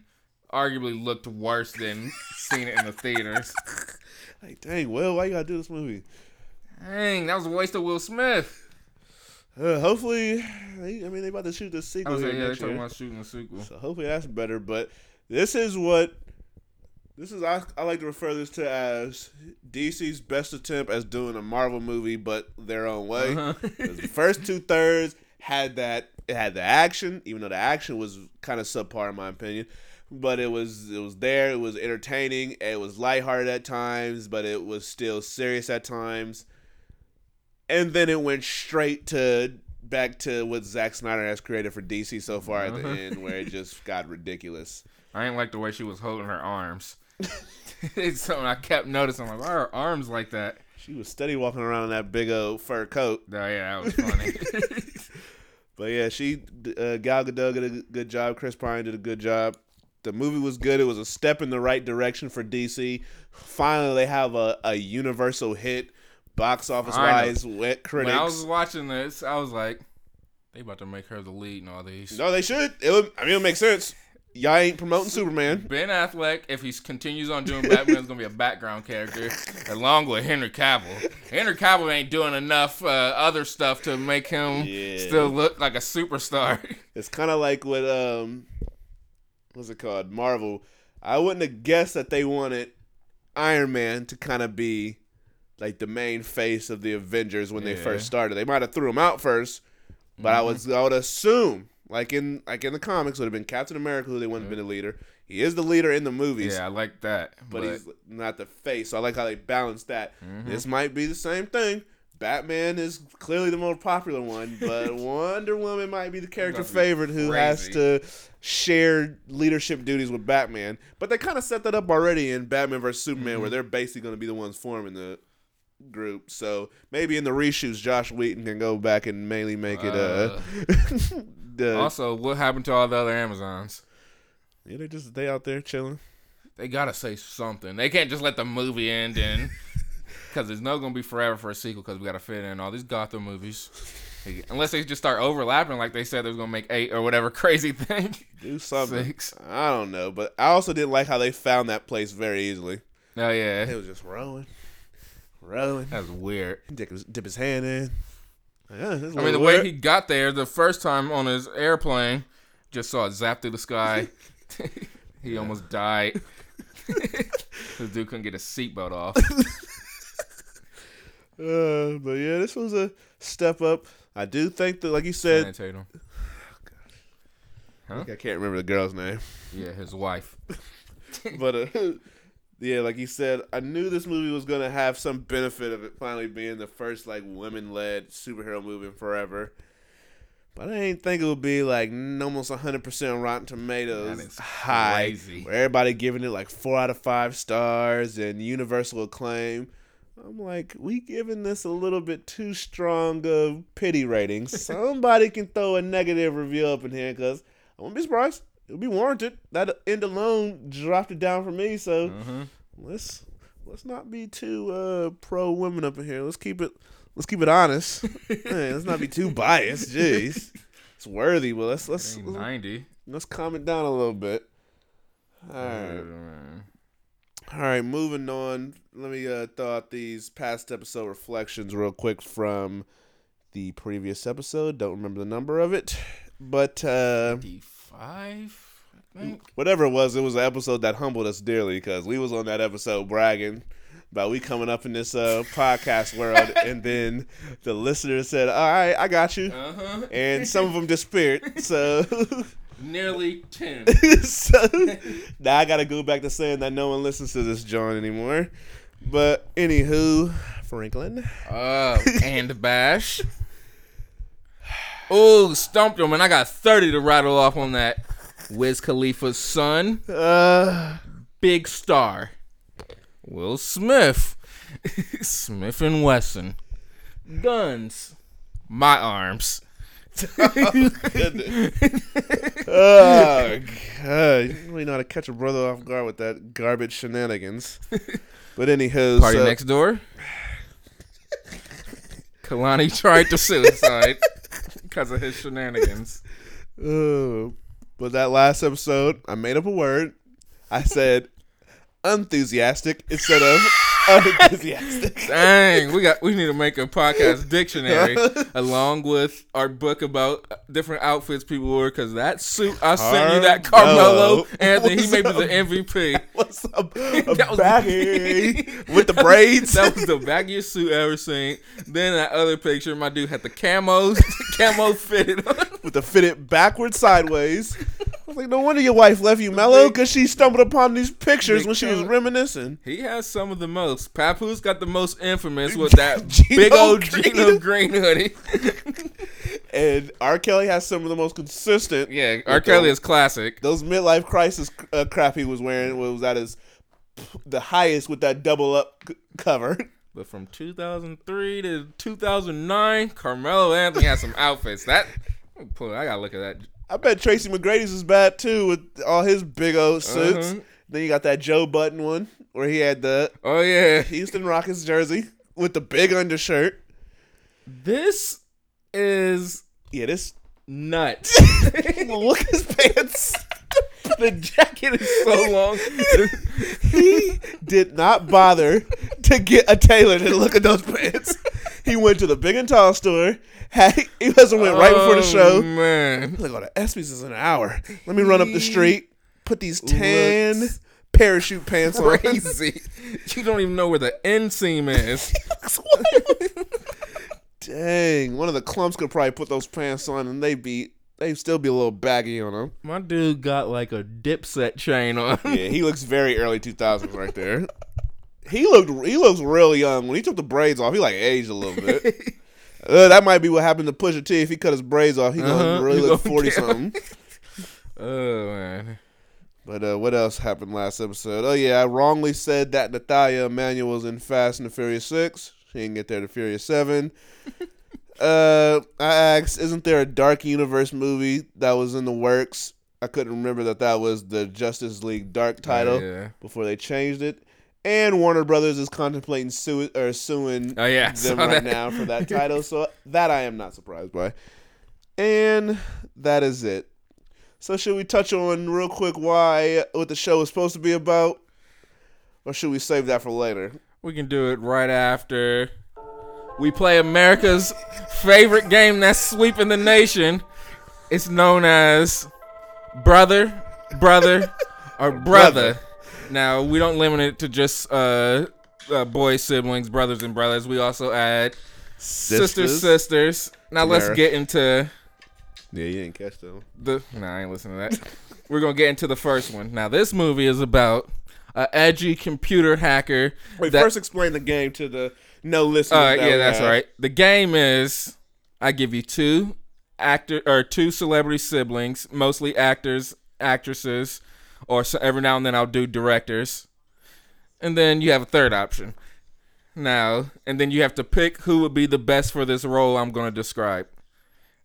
arguably looked worse than seeing it in the theaters. Like, dang, Will, why you gotta do this movie? Dang, that was a waste of Will Smith. Uh, hopefully, I mean, they about to shoot I sequel was here like, yeah, they're talking about shooting a sequel. So hopefully that's better. But this is what this is. I, I like to refer this to as DC's best attempt as doing a Marvel movie, but their own way. Uh-huh. the first two thirds had that. It had the action, even though the action was kind of subpar in my opinion. But it was it was there. It was entertaining. It was lighthearted at times, but it was still serious at times. And then it went straight to back to what Zack Snyder has created for DC so far at the Uh-huh. end, where it just got ridiculous. I didn't like the way she was holding her arms. it's something I kept noticing. I'm like, why are her arms like that? She was steady walking around in that big old fur coat. Oh yeah, that was funny. But yeah, she uh, Gal Gadot did a good job. Chris Pine did a good job. The movie was good. It was a step in the right direction for DC. Finally, they have a, a universal hit, box office wise, wet critics. when I was watching this, I was like, they about to make her the lead in all these. no, they should. It would, I mean, it makes sense. Y'all ain't promoting Superman. Ben Affleck, if he continues on doing Batman, is gonna be a background character, along with Henry Cavill. Henry Cavill ain't doing enough uh, other stuff to make him Yeah. still look like a superstar. It's kind of like what um, what's it called? Marvel. I wouldn't have guessed that they wanted Iron Man to kind of be like the main face of the Avengers when they first started. They might have threw him out first, but I was I would assume like in like in the comics would have been Captain America who they wouldn't have been the leader. He is the leader in the movies. yeah, I like that. But, But, he's not the face. So I like how they balance that. Mm-hmm. This might be the same thing. Batman is clearly the most popular one, but Wonder Woman might be the character favorite who has to share leadership duties with Batman. But they kind of set that up already in Batman vs Superman, Mm-hmm. where they're basically going to be the ones forming the group. So maybe in the reshoots, Joss Whedon can go back and mainly make it. Uh, the, also, what happened to all the other Amazons? yeah, they just they out there chilling. They gotta say something. They can't just let the movie end and because there's no gonna be forever for a sequel because we gotta fit in all these Gotham movies. Unless they just start overlapping like they said they're gonna make eight or whatever crazy thing. Do something. Six. I don't know, but I also didn't like how they found that place very easily. Oh yeah, It was just rowing, rowing. that's weird. Dip his, dip his hand in. Yeah, I mean, the weird. way he got there the first time on his airplane, just saw it zap through the sky. he almost died. this dude couldn't get his seatbelt off. Uh, but yeah, this was a step up. I do think that, like you said, Tatum. I can't remember the girl's name, Yeah, his wife. but uh, yeah, like you said, I knew this movie was gonna have some benefit of it finally being the first like women-led superhero movie in forever. But I didn't think it would be like almost 100% Rotten Tomatoes high, crazy. where everybody giving it like four out of five stars and universal acclaim. I'm like, we giving this a little bit too strong of pity ratings. Somebody can throw a negative review up in here because I wouldn't be surprised. It would be warranted. That end alone dropped it down for me. So Mm-hmm. let's let's not be too uh, pro women up in here. Let's keep it let's keep it honest. Man, let's not be too biased. Jeez, it's worthy, but let's let's Ninety. let's calm it down a little bit. All right. All right, moving on. Let me uh, throw out these past episode reflections real quick from the previous episode. Don't remember the number of it, but uh, five, whatever it was, it was an episode that humbled us dearly because we was on that episode bragging about we coming up in this uh, podcast world, and then the listener said, "All right, I got you," Uh huh. and some of them disappeared. So. Nearly ten. so now I gotta go back to saying that no one listens to this John anymore. But anywho, Franklin. Uh, and bash. Oh, stumped him, and I got thirty to rattle off on that. Wiz Khalifa's son, Uh, big star. Will Smith, Smith and Wesson, guns, my arms. Oh god, you really know how to catch a brother off guard with that garbage shenanigans. But anywho, Party so, next door. Kalani tried to suicide because of his shenanigans. Oh, but that last episode, I made up a word. I said enthusiastic instead of unenthusiastic. Dang, we got we need to make a podcast dictionary along with our book about different outfits people wear. Cause that suit I sent you that Carmelo. Carmelo, Anthony, he made be the MVP. What's up? That was- baggy with the braids. That was the baggiest suit I ever seen. Then that other picture, my dude had the camos, camo fitted on. with the fitted backward sideways. I was like, no wonder your wife left you mellow because she stumbled upon these pictures when she was reminiscing. He has some of the most. Papoose got the most infamous with that big old Green. Gino Green hoodie. And R. Kelly has some of the most consistent. Yeah, R. Kelly is classic. Those midlife crisis uh, crap he was wearing was at his the highest with that double up c- cover. But from 2003 to 2009, Carmelo Anthony had some outfits. That. I gotta look at that. I bet Tracy McGrady's is bad too with all his big old suits. Uh-huh. Then you got that Joe Button one where he had the Oh yeah, Houston Rockets jersey with the big undershirt. this is Yeah, this nuts. look at his pants. the jacket is so long. he did not bother to get a tailor to look at those pants. He went to the big and tall store. Had, he must have went right before the Oh, show. man. Like, oh, the ESPYS is in an hour. Let me run up the street, put these tan Looks parachute pants on. Crazy. You don't even know where the end seam is. Dang, one of the clumps could probably put those pants on, and they'd be they'd still be a little baggy on them. My dude got like a dipset chain on. Yeah, he looks very early 2000s right there. He looked he looks real young when he took the braids off. He like aged a little bit. Uh, that might be what happened to Pusha T. If he cut his braids off, he gonna Uh-huh. really He look forty something. Oh man. But uh, what else happened last episode? Oh yeah, I wrongly said that Natalia Emmanuel was in Fast and the Furious Six. She didn't get there to Furious Seven. uh, I asked, isn't there a Dark Universe movie that was in the works? I couldn't remember that that was the Justice League Dark title Oh, yeah. before they changed it. And Warner Brothers is contemplating sue- or suing Oh yeah. them right that. now for that title. So that I am not surprised by. And that is it. So should we touch on real quick why what the show is supposed to be about? Or should we save that for later? We can do it right after we play America's favorite game that's sweeping the nation. It's known as brother, brother, or brother. Now we don't limit it to just uh, uh boys, siblings, brothers, and brothers. We also add sisters, sisters. Now let's get into Yeah, you didn't catch that one. the. No, I ain't listening to that. We're gonna get into the first one. Now this movie is about a edgy computer hacker. Wait, that- first explain the game to the no listeners. All right, that yeah, that's have. right. The game is I give you two actor or two celebrity siblings, mostly actors, actresses, or so every now and then I'll do directors. And then you have a third option. Now, and then you have to pick who would be the best for this role I'm going to describe.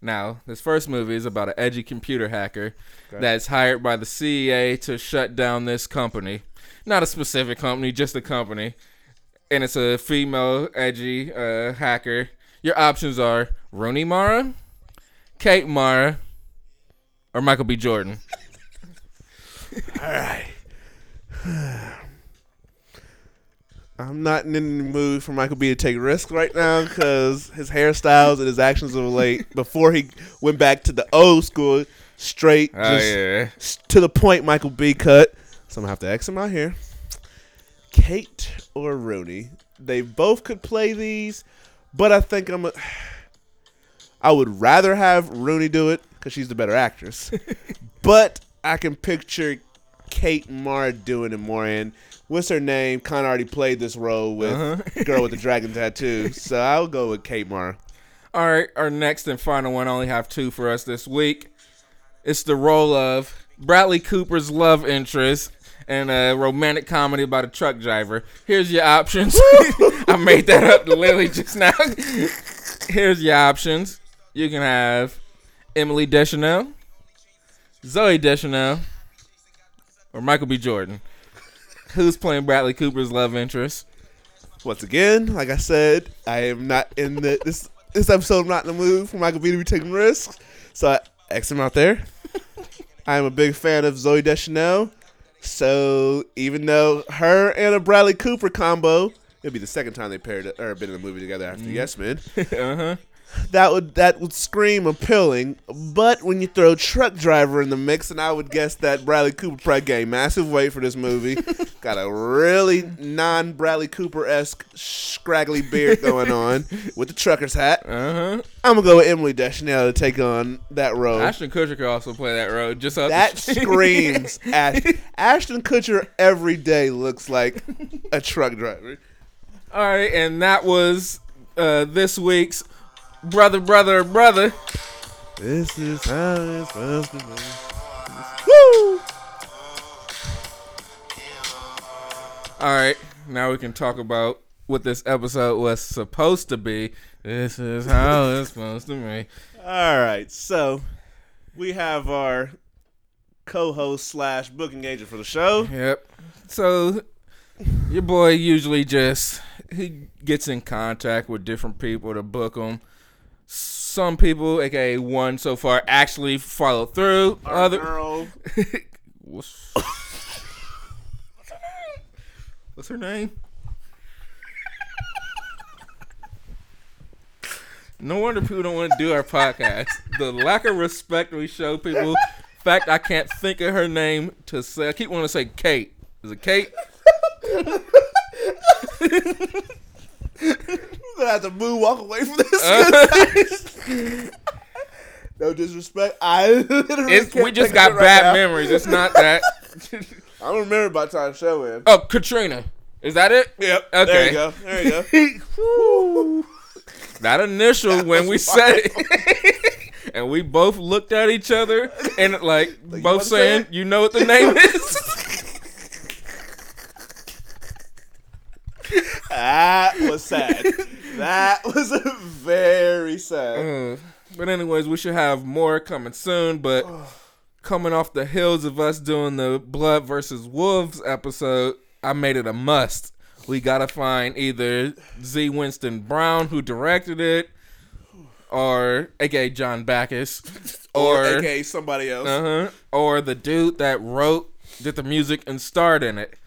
Now, this first movie is about an edgy computer hacker that's hired by the CIA to shut down this company. Not a specific company, just a company and it's a female edgy uh, hacker. Your options are Rooney Mara, Kate Mara, or Michael B. Jordan. All right. I'm not in the mood for Michael B to take risks right now because his hairstyles and his actions of late, before he went back to the old school, straight, Oh just yeah, to the point Michael B cut. So I'm gonna have to X him out here. Kate or Rooney, they both could play these, but I think I'm. A, I would rather have Rooney do it because she's the better actress, but I can picture Kate Mara doing it more. And what's her name? Kind of already played this role with Uh-huh. girl with the dragon tattoo, so I'll go with Kate Mara. All right, our next and final one. I only have two for us this week. It's the role of Bradley Cooper's love interest in a romantic comedy about a truck driver. Here's your options. I made that up literally just now. Here's your options. You can have Emily Deschanel, Zooey Deschanel, or Michael B. Jordan. Who's playing Bradley Cooper's love interest? Once again, like I said, I am not in the this this episode. I'm not in the mood for Michael B to be taking risks, so I X him out there. I am a big fan of Zooey Deschanel, so even though her and a Bradley Cooper combo, it'll be the second time they paired or been in a movie together after Yes Man. uh huh. That would that would scream appealing, but when you throw truck driver in the mix, and I would guess that Bradley Cooper probably gained massive weight for this movie. Got a really non Bradley Cooper esque scraggly beard going on with the trucker's hat. Uh huh. I'm gonna go with Emily Deschanel to take on that role. Ashton Kutcher could also play that role. Just up that screams Ash- Ashton Kutcher every day looks like a truck driver. All right, and that was uh, this week's brother, brother, brother. This is how it's supposed to be. Woo! All right, now we can talk about what this episode was supposed to be. This is how it's supposed to be. All right, so we have our co-host slash booking agent for the show. Yep. So your boy usually just he gets in contact with different people to book them. Some people, aka one so far, actually follow through. Our Other girl, what's, her name? No wonder people don't want to do our podcast. The lack of respect we show people. Fact, I can't think of her name to say. I keep wanting to say Kate. Is it Kate? I'm gonna have to move, walk away from this. Uh-huh. no disrespect. I literally we just got it right bad memories. It's not that. I don't remember by time the show ends. oh, Katrina. Is that it? Yep. Okay. There you go. There you go. That initial when we said it. and we both looked at each other and like, wanna both say saying, you know what the name is? that was sad. That was a very sad. Uh, but anyways, we should have more coming soon. But coming off the heels of us doing the Blood versus Wolves episode, I made it a must. We gotta find either Z. Winston Brown, who directed it, or aka John Backus, Or, or aka somebody else. uh-huh, or the dude that wrote, did the music, and starred in it.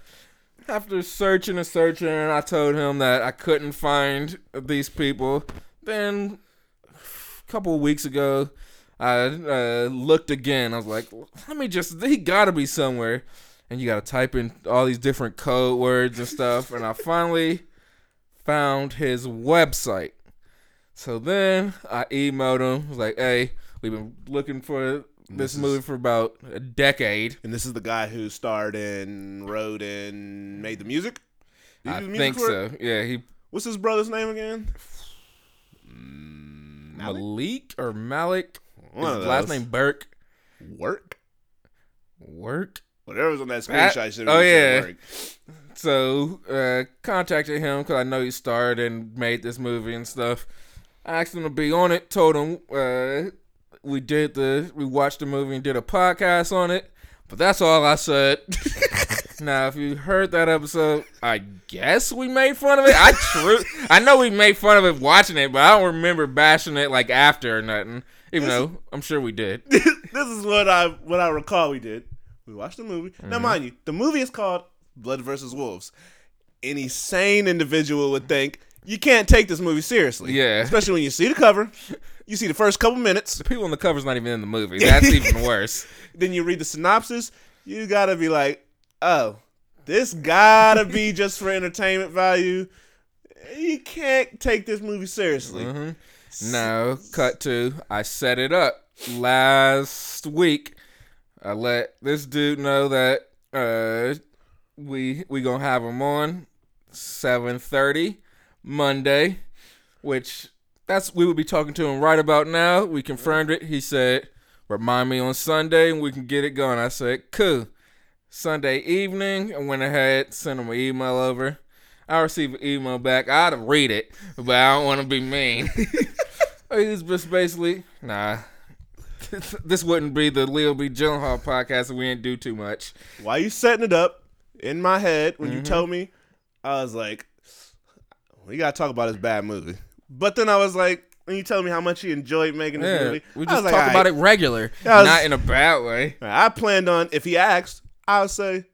After searching and searching, I told him that I couldn't find these people. Then, a couple of weeks ago, I uh, looked again. I was like, let me just, he gotta be somewhere. And you gotta type in all these different code words and stuff. And I finally found his website. So then I emailed him. I was like, hey, we've been looking for this, This is- movie for about a decade. And this is the guy who starred in, wrote, and made the music. Did I the music think for it? so. Yeah, he What's his brother's name again? Malik or Malik. One His last name Burke. Work. Work. Whatever was on that That- screenshot. should oh, yeah. Work. So uh, contacted him because I know he starred and made this movie and stuff. I asked him to be on it. Told him uh, we did the we watched the movie and did a podcast on it. But that's all I said. now, if you heard that episode, I guess we made fun of it. I true, I know we made fun of it watching it, but I don't remember bashing it like after or nothing. Even though I'm sure we did. this is what I what I recall we did. We watched the movie. Mm-hmm. Now, mind you, the movie is called Blood versus Wolves. Any sane individual would think you can't take this movie seriously. Yeah. Especially when you see the cover, you see the first couple minutes, The people on the cover's not even in the movie. That's even worse. then you read the synopsis. You gotta be like, oh, this gotta be just for entertainment value. You can't take this movie seriously. Mm-hmm. Now, cut to I set it up last week. I let this dude know that uh we we gonna have him on seven thirty Monday, which that's we would be talking to him right about now. We confirmed it. He said, "Remind me on Sunday, and we can get it going." I said, "Cool." Sunday evening, I went ahead, sent him an email over. I received an email back. I'd read it, but I don't want to be mean. he was just basically, nah. this wouldn't be the Leo B. Gyllenhaal podcast if we didn't do too much. Why you setting it up in my head when Mm-hmm. you told me, I was like, we gotta talk about this bad movie. But then I was like, when you told me how much you enjoyed making this Yeah, movie, we just was talk like, about it regular, was- not in a bad way. I planned on if he asked, I would say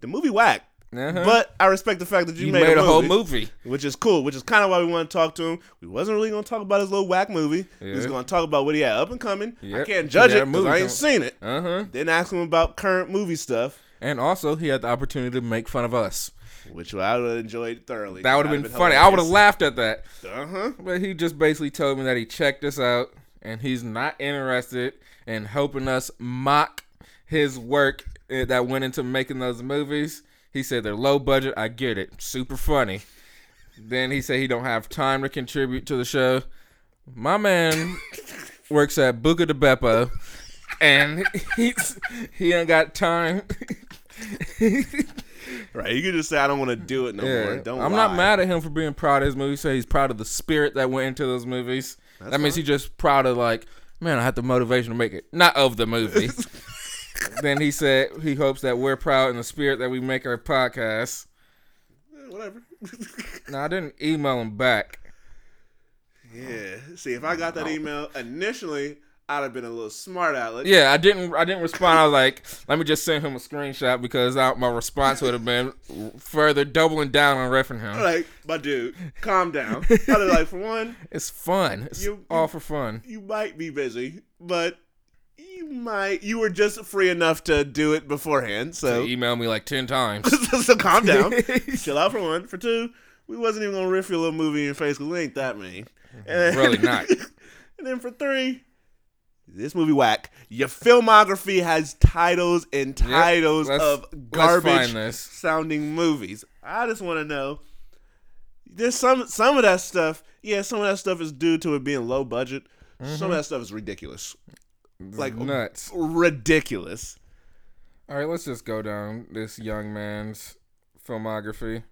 the movie whack. Uh-huh. But I respect the fact that you, you made, made, a, a whole movie, movie. which is cool. Which is kind of why we want to talk to him. We wasn't really gonna talk about his little whack movie. We was gonna talk about what he had up and coming. I can't judge it because I ain't seen it. Uh huh. Then ask him about current movie stuff, And also, he had the opportunity to make fun of us. which I would have enjoyed thoroughly. That would have been, funny. I would have laughed at that. Uh huh. But he just basically told me that he checked us out and he's not interested in helping us mock his work eh, that went into making those movies. He said they're low budget. I get it. Super funny. then he said he don't have time to contribute to the show. My man works at Buca di Beppo and he's he ain't got time. Right, you can just say I don't want to do it no more. Yeah, Don't. I'm lie. not mad at him for being proud of his movie. Say he's proud of the spirit that went into those movies. that means he's just proud of like, man, I had the motivation to make it, not of the movie. then he said he hopes that we're proud in the spirit that we make our podcast. Whatever. No, I didn't email him back. yeah. See, if I got that email initially, I'd have been a little smart aleck. Yeah, I didn't. I didn't respond. I was like, let me just send him a screenshot because I, my response would have been further doubling down on riffing him. Like, my dude, calm down. I'd be like, for one, It's fun. It's You- all for fun. you might be busy, but might. You were just free enough to do it beforehand. So, He emailed me like ten times. so calm down. Chill out for one. For two, we wasn't even gonna riff your little movie in your face because we ain't that mean. And- Really not. and then for three, this movie whack. Your filmography has titles and titles let's- of let's garbage this. sounding movies. I just want to know. There's some some of that stuff. Yeah, some of that stuff is due to it being low budget. Some of mm-hmm. that stuff is ridiculous. Like nuts. ridiculous. All right, let's just go down this young man's filmography.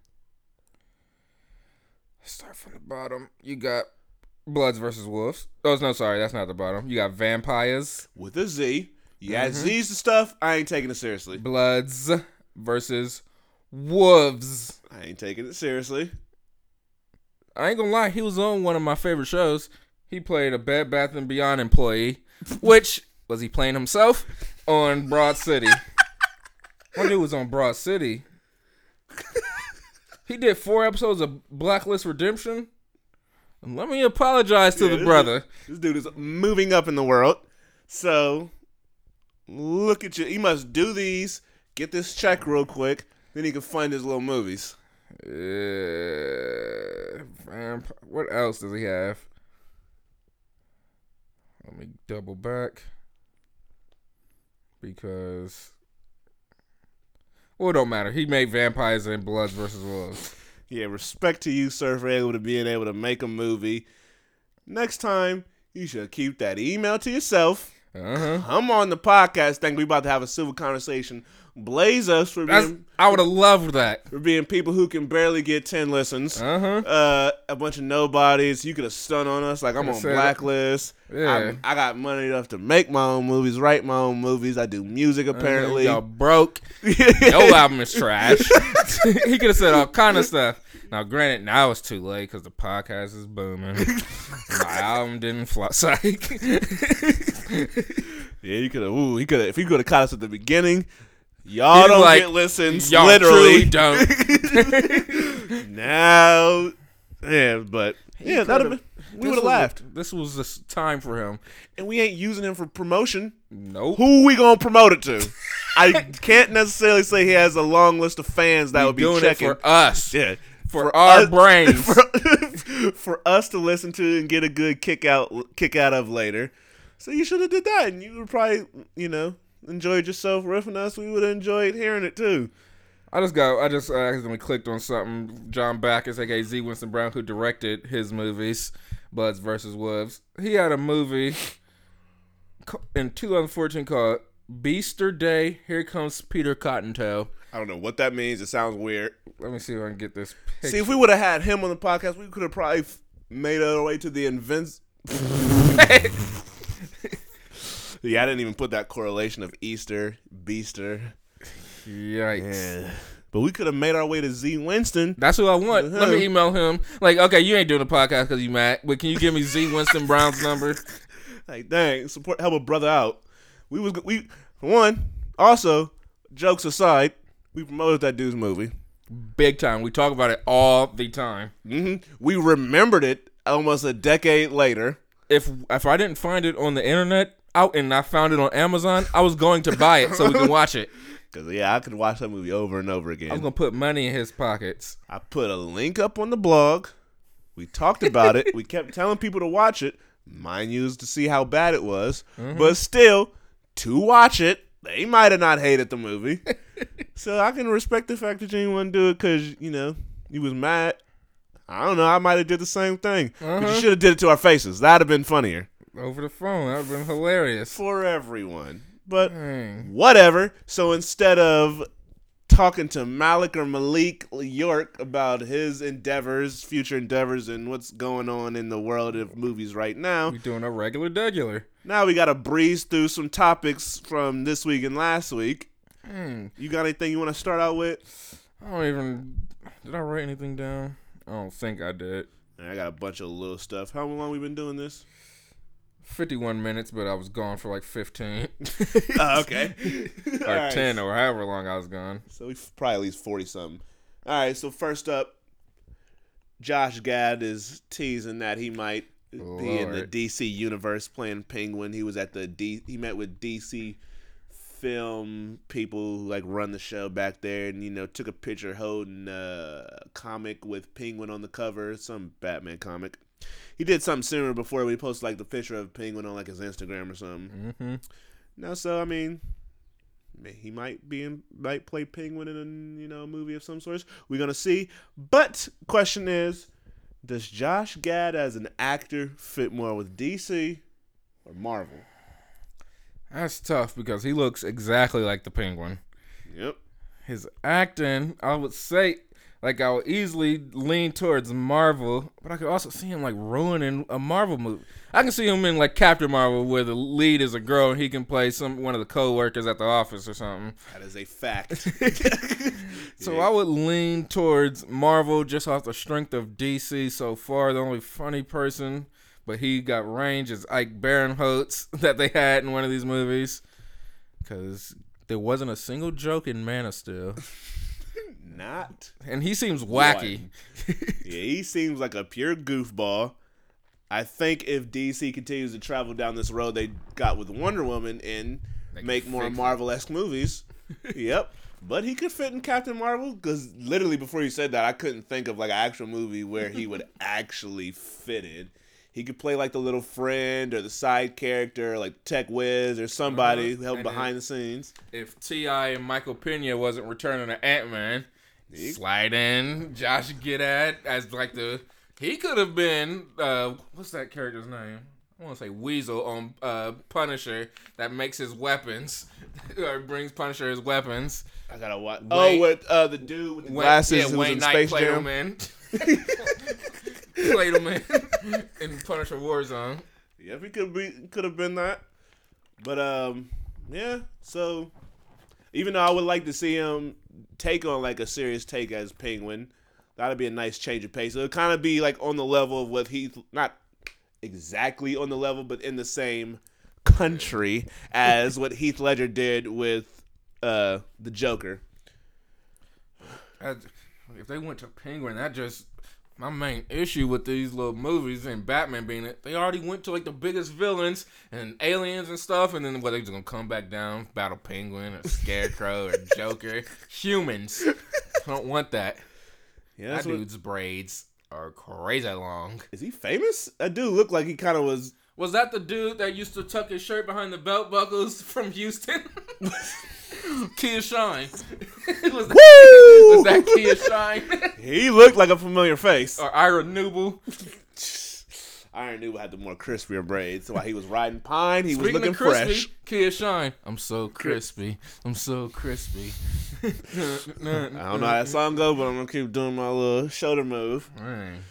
Start from the bottom. You got Bloods versus Wolves. Oh no, sorry, that's not the bottom. You got Vampires, With a Z, you add Mm-hmm. Z's to stuff. I ain't taking it seriously. Bloods versus Wolves. I ain't taking it seriously. I ain't gonna lie, he was on one of my favorite shows. He played a Bed Bath and Beyond employee, which was he playing himself on Broad City. One dude was on Broad City. He did four episodes of Blacklist Redemption. And let me apologize to Yeah, the brother. dude- this dude is moving up in the world. So look at you. He must do these, get this check real quick, then he can fund his little movies. Uh, what else does he have? Let me double back because well, it don't matter. He made vampires and Bloods versus Wolves. Yeah, respect to you, sir, for able to being able to make a movie. Next time, you should keep that email to yourself. Uh huh. Come on the podcast. Think we about to have a civil conversation. Blaze us for That's being I would have loved that. for being people who can barely get ten listens. Uh huh. uh, a bunch of nobodies. You could have stunned on us like I'm on blacklist. Yeah. I, I got money enough to make my own movies, write my own movies. I do music apparently. y'all broke. Your album is trash. he could have said all kind of stuff. Now, granted, now it's too late because the podcast is booming. My album didn't flop. Psych. yeah, you could have. Ooh, he could have. If he could have caught us at the beginning, y'all don't like, get listens. Y'all literally truly don't. now. Yeah, but yeah, that'd have been. We would have a- laughed, this was the time for him. and we ain't using him for promotion. Nope. Who we gonna promote it to? I can't necessarily say he has a long list of fans that We would be checking. for us. Yeah. For our brains. For, for us to listen to and get a good kick out kick out of later. So you should have did that and you would probably, you know, enjoyed yourself riffing us. We would have enjoyed hearing it too. I just got. I just uh, accidentally clicked on something. John Backus, aka Z. Winston Brown, who directed his movies, Buds versus Wolves. He had a movie in 2014 called Beaster Day. Here comes Peter Cottontail. I don't know what that means. It sounds weird. Let me see if I can get this. Picture. See, if we would have had him on the podcast, we could have probably made our way to the invents. yeah, I didn't even put that correlation of Easter, Beaster. Yikes. Yeah. But we could have made our way to Z Winston. That's who I want. Let Uh-huh. me email him. Like, okay, you ain't doing the podcast because you mad, but can you give me Z Winston Brown's number? Like, dang, support, help a brother out. We was we for one. Also, jokes aside, we promoted that dude's movie. Big time. We talk about it all the time. hmm We remembered it almost a decade later. If if I didn't find it on the internet out and I found it on Amazon, I was going to buy it so we can watch it. Cause yeah, I could watch that movie over and over again. I'm gonna put money in his pockets. I put a link up on the blog. We talked about it. We kept telling people to watch it. Mine used to see how bad it was, mm-hmm. but still, to watch it, they might have not hated the movie. so I can respect the fact that you didn't want to do it because you know you was mad. I don't know. I might have did the same thing, but you uh-huh. should have did it to our faces. That'd have been funnier Over the phone. That would have been hilarious. for everyone. But Dang. whatever. So instead of talking to Malik or Malik York about his endeavors, future endeavors, and what's going on in the world of movies right now. We're doing a regular degular. Now we got to breeze through some topics from this week and last week. Hmm. You got anything you want to start out with? I don't even. Did I write anything down? I don't think I did. I got a bunch of little stuff. How long we been doing this? 51 minutes, but I was gone for like 15 Oh, okay. or All right. 10 or however long I was gone. So we probably at least forty something. All right. So first up, Josh Gad is teasing that he might be in the Lord. DC universe playing Penguin. He was at the D. He met with DC film people who like run the show back there, and you know took a picture holding a comic with Penguin on the cover, some Batman comic. He did something similar before. We posted like the picture of Penguin on like his Instagram or something. hmm No, so I mean, he might be in, might play Penguin in a you know movie of some sort. We're gonna see. But question is, does Josh Gad as an actor fit more with DC or Marvel? That's tough because he looks exactly like the penguin. Yep. His acting, I would say, like I would easily lean towards Marvel, but I could also see him like ruining a Marvel movie. I can see him in like Captain Marvel, where the lead is a girl and he can play some one of the co-workers at the office or something. That is a fact. So I would lean towards Marvel just off the strength of DC so far. The only funny person, but he got range is Ike Barinholtz that they had in one of these movies, because there wasn't a single joke in Man of Steel, Not. and he seems wacky. Yeah, he seems like a pure goofball. I think if DC continues to travel down this road they got with Wonder Woman and They make more. Marvel esque movies, yep. But he could fit in Captain Marvel because literally before you said that, I couldn't think of like an actual movie where he would actually fit in. He could play like the little friend or the side character, like Tech Wiz or somebody Uh-huh. who helped behind it- the scenes. if Ti and Michael Pena wasn't returning to Ant Man, slide in Josh Gad as like the he could have been uh what's that character's name? I want to say Weasel on uh Punisher that makes his weapons or brings Punisher his weapons. I gotta watch. Wayne- oh, with uh, the dude with the Wayne- glasses yeah, was Wayne in Knight Space played Jam. him in. played him in, in Punisher Warzone. Yeah, he could be could have been that. But um yeah, so even though I would like to see him take on like a serious take as Penguin, that'd be a nice change of pace. It'll kind of be like on the level of what Heath not exactly on the level, but in the same country as what Heath Ledger did with uh the Joker. If they went to Penguin, that just my main issue with these little movies and Batman being it. They already went to like the biggest villains and aliens and stuff, and then what they just gonna come back down, battle Penguin or Scarecrow or Joker, humans. I don't want that. Yeah, That that's what, dude's braids are crazy long. is he famous? That dude looked like he kind of was. Was that the dude that used to tuck his shirt behind the belt buckles from Houston? Kia Shine. was, that, Woo! was that Kia Shine? He looked like a familiar face. or Ira Newble? Ira Newble had the more crispier braids. So While he was riding pine, he was looking crispy, fresh. Kia Shine. I'm so crispy. I'm so crispy. I don't know how that song goes, but I'm gonna keep doing my little shoulder move. Man.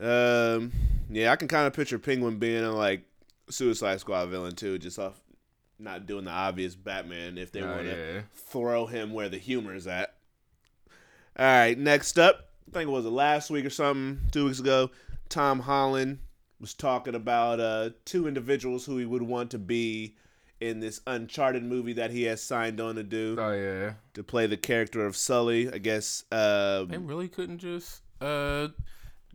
Um, yeah, I can kind of picture Penguin being a like Suicide Squad villain too, just off not doing the obvious Batman if they Oh, want to yeah. throw him where the humor is at. All right, next up, I think it was last week or something, two weeks ago. Tom Holland was talking about uh, two individuals who he would want to be in this Uncharted movie that he has signed on to do Oh yeah. to play the character of Sully. I guess. Um, They really couldn't just uh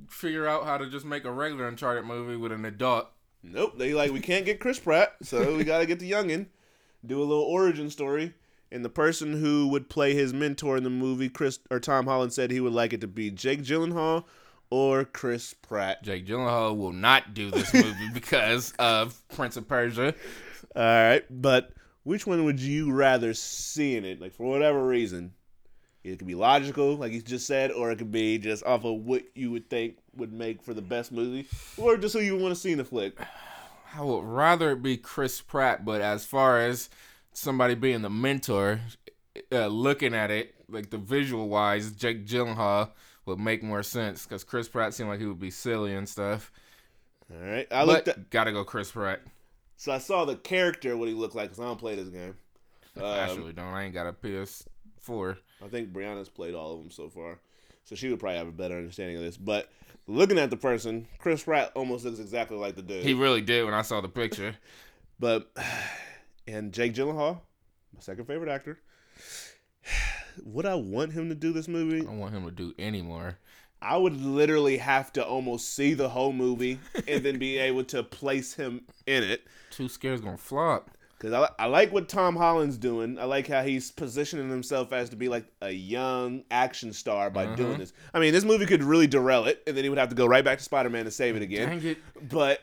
figure out how to just make a regular Uncharted movie with an adult. Nope. They like we can't get Chris Pratt, so we gotta get the youngin. Do a little origin story. And the person who would play his mentor in the movie, Chris or Tom Holland said he would like it to be Jake Gyllenhaal or Chris Pratt. Jake Gyllenhaal will not do this movie because of Prince of Persia. All right, but which one would you rather see in it? Like for whatever reason, it could be logical, like you just said, or it could be just off of what you would think would make for the best movie, or just who you want to see in the flick. I would rather it be Chris Pratt, but as far as somebody being the mentor, uh, looking at it, like the visual wise, Jake Gyllenhaal would make more sense because Chris Pratt seemed like he would be silly and stuff. All right, I looked. At, gotta go Chris Pratt. so I saw the character what he looked like because I don't play this game. I Um, actually don't. I ain't got a PS4. I think Brianna's played all of them so far, so she would probably have a better understanding of this. But looking at the person, Chris Pratt almost looks exactly like the dude. He really did when I saw the picture. But and Jake Gyllenhaal, my second favorite actor. Would I want him to do this movie? I don't want him to do any more. I would literally have to almost see the whole movie and then be able to place him in it. Too scared's gonna flop. Cause I, I like what Tom Holland's doing. I like how he's positioning himself as to be like a young action star by Uh-huh. doing this. I mean, this movie could really derail it, and then he would have to go right back to Spider Man to save it again. Dang it. But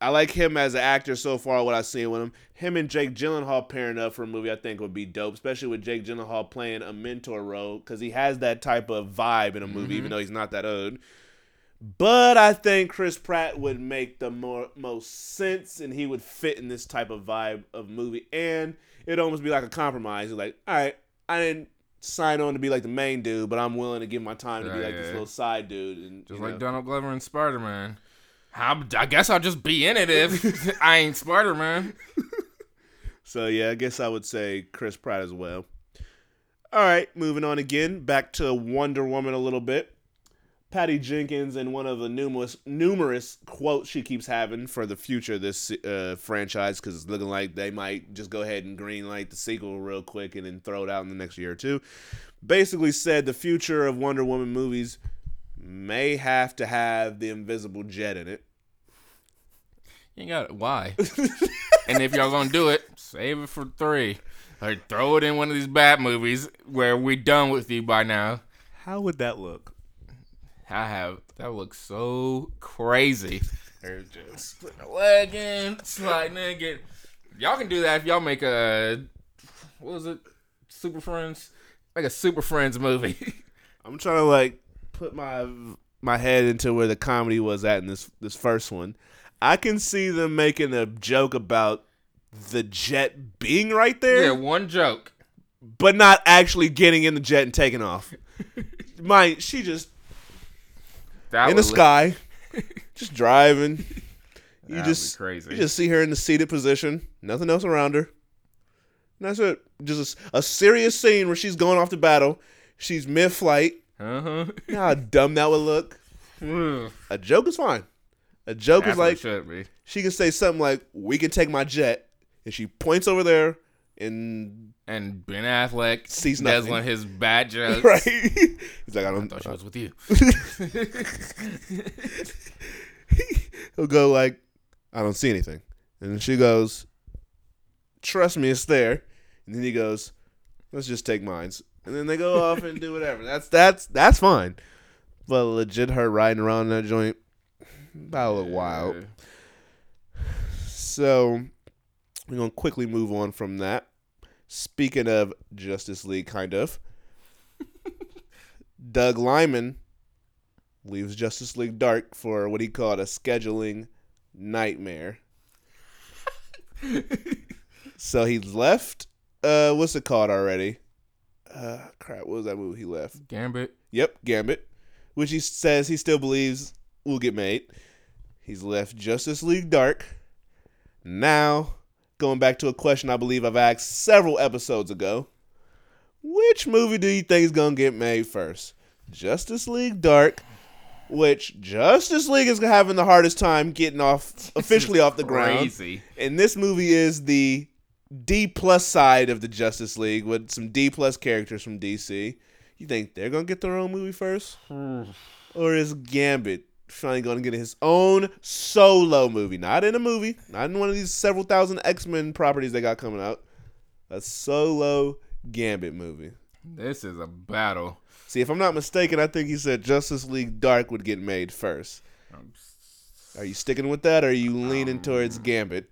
I like him as an actor so far. What I've seen with him, him and Jake Gyllenhaal pairing up for a movie, I think would be dope. Especially with Jake Gyllenhaal playing a mentor role, because he has that type of vibe in a movie, even though he's not that old. But I think Chris Pratt would make the more most sense, and he would fit in this type of vibe of movie, and it'd almost be like a compromise. Like, all right, I didn't sign on to be like the main dude, but I'm willing to give my time to be Yeah, like this yeah. little side dude, and Just like know. Donald Glover and Spider Man. I guess I'll just be in it if I ain't Spider Man. So yeah, I guess I would say Chris Pratt as well. All right, moving on again, back to Wonder Woman a little bit. Patty Jenkins and one of the numerous numerous quotes she keeps having for the future of this uh, franchise because it's looking like they might just go ahead and greenlight the sequel real quick and then throw it out in the next year or two. Basically said the future of Wonder Woman movies may have to have the Invisible Jet in it. You ain't got why. and if y'all gonna do it, save it for three. Or throw it in one of these bad movies where we done with you by now. How would that look? I have that looks so crazy. They're just putting a leg in, sliding in, get y'all can do that if y'all make a what was it? Super Friends? Like a Super Friends movie. I'm trying to like put my my head into where the comedy was at in this this first one. I can see them making a joke about the jet being right there, yeah, one joke. but not actually getting in the jet and taking off. My she just That in the sky, just driving. You just crazy. You just see her in the seated position, nothing else around her. And that's it. Just a, a serious scene where she's going off to battle. She's mid-flight. Uh-huh. You know how dumb that would look. A joke is fine. A joke is like she can say something like, "We can take my jet," and she points over there and And Ben Affleck Sees nothing. of his bad jokes. right. He's like, "I I don't." thought she was with you. He'll go like, "I don't see anything," and then she goes, "Trust me, it's there." And then he goes, "Let's just take mines," and then they go off and do whatever. That's that's that's fine. But legit, her riding around that joint, that would look wild. So we're gonna quickly move on from that. Speaking of Justice League, kind of. Doug Liman leaves Justice League Dark for what he called a scheduling nightmare. so he left. Uh, what's it called already? Uh, crap. What was that movie he left? Gambit. Yep, Gambit, which he says he still believes will get made. He's left Justice League Dark. Now, going back to a question I believe I've asked several episodes ago. Which movie do you think is going to get made first? Justice League Dark, which Justice League is having the hardest time getting off officially off the ground. Crazy. And this movie is the D plus side of the Justice League with some D plus characters from DC. You think they're gonna get their own movie first, hmm. or is Gambit finally gonna get his own solo movie? Not in a movie, not in one of these several thousand X Men properties they got coming out. A solo Gambit movie. This is a battle. See, if I'm not mistaken, I think he said Justice League Dark would get made first. Are you sticking with that, or are you leaning um, towards Gambit?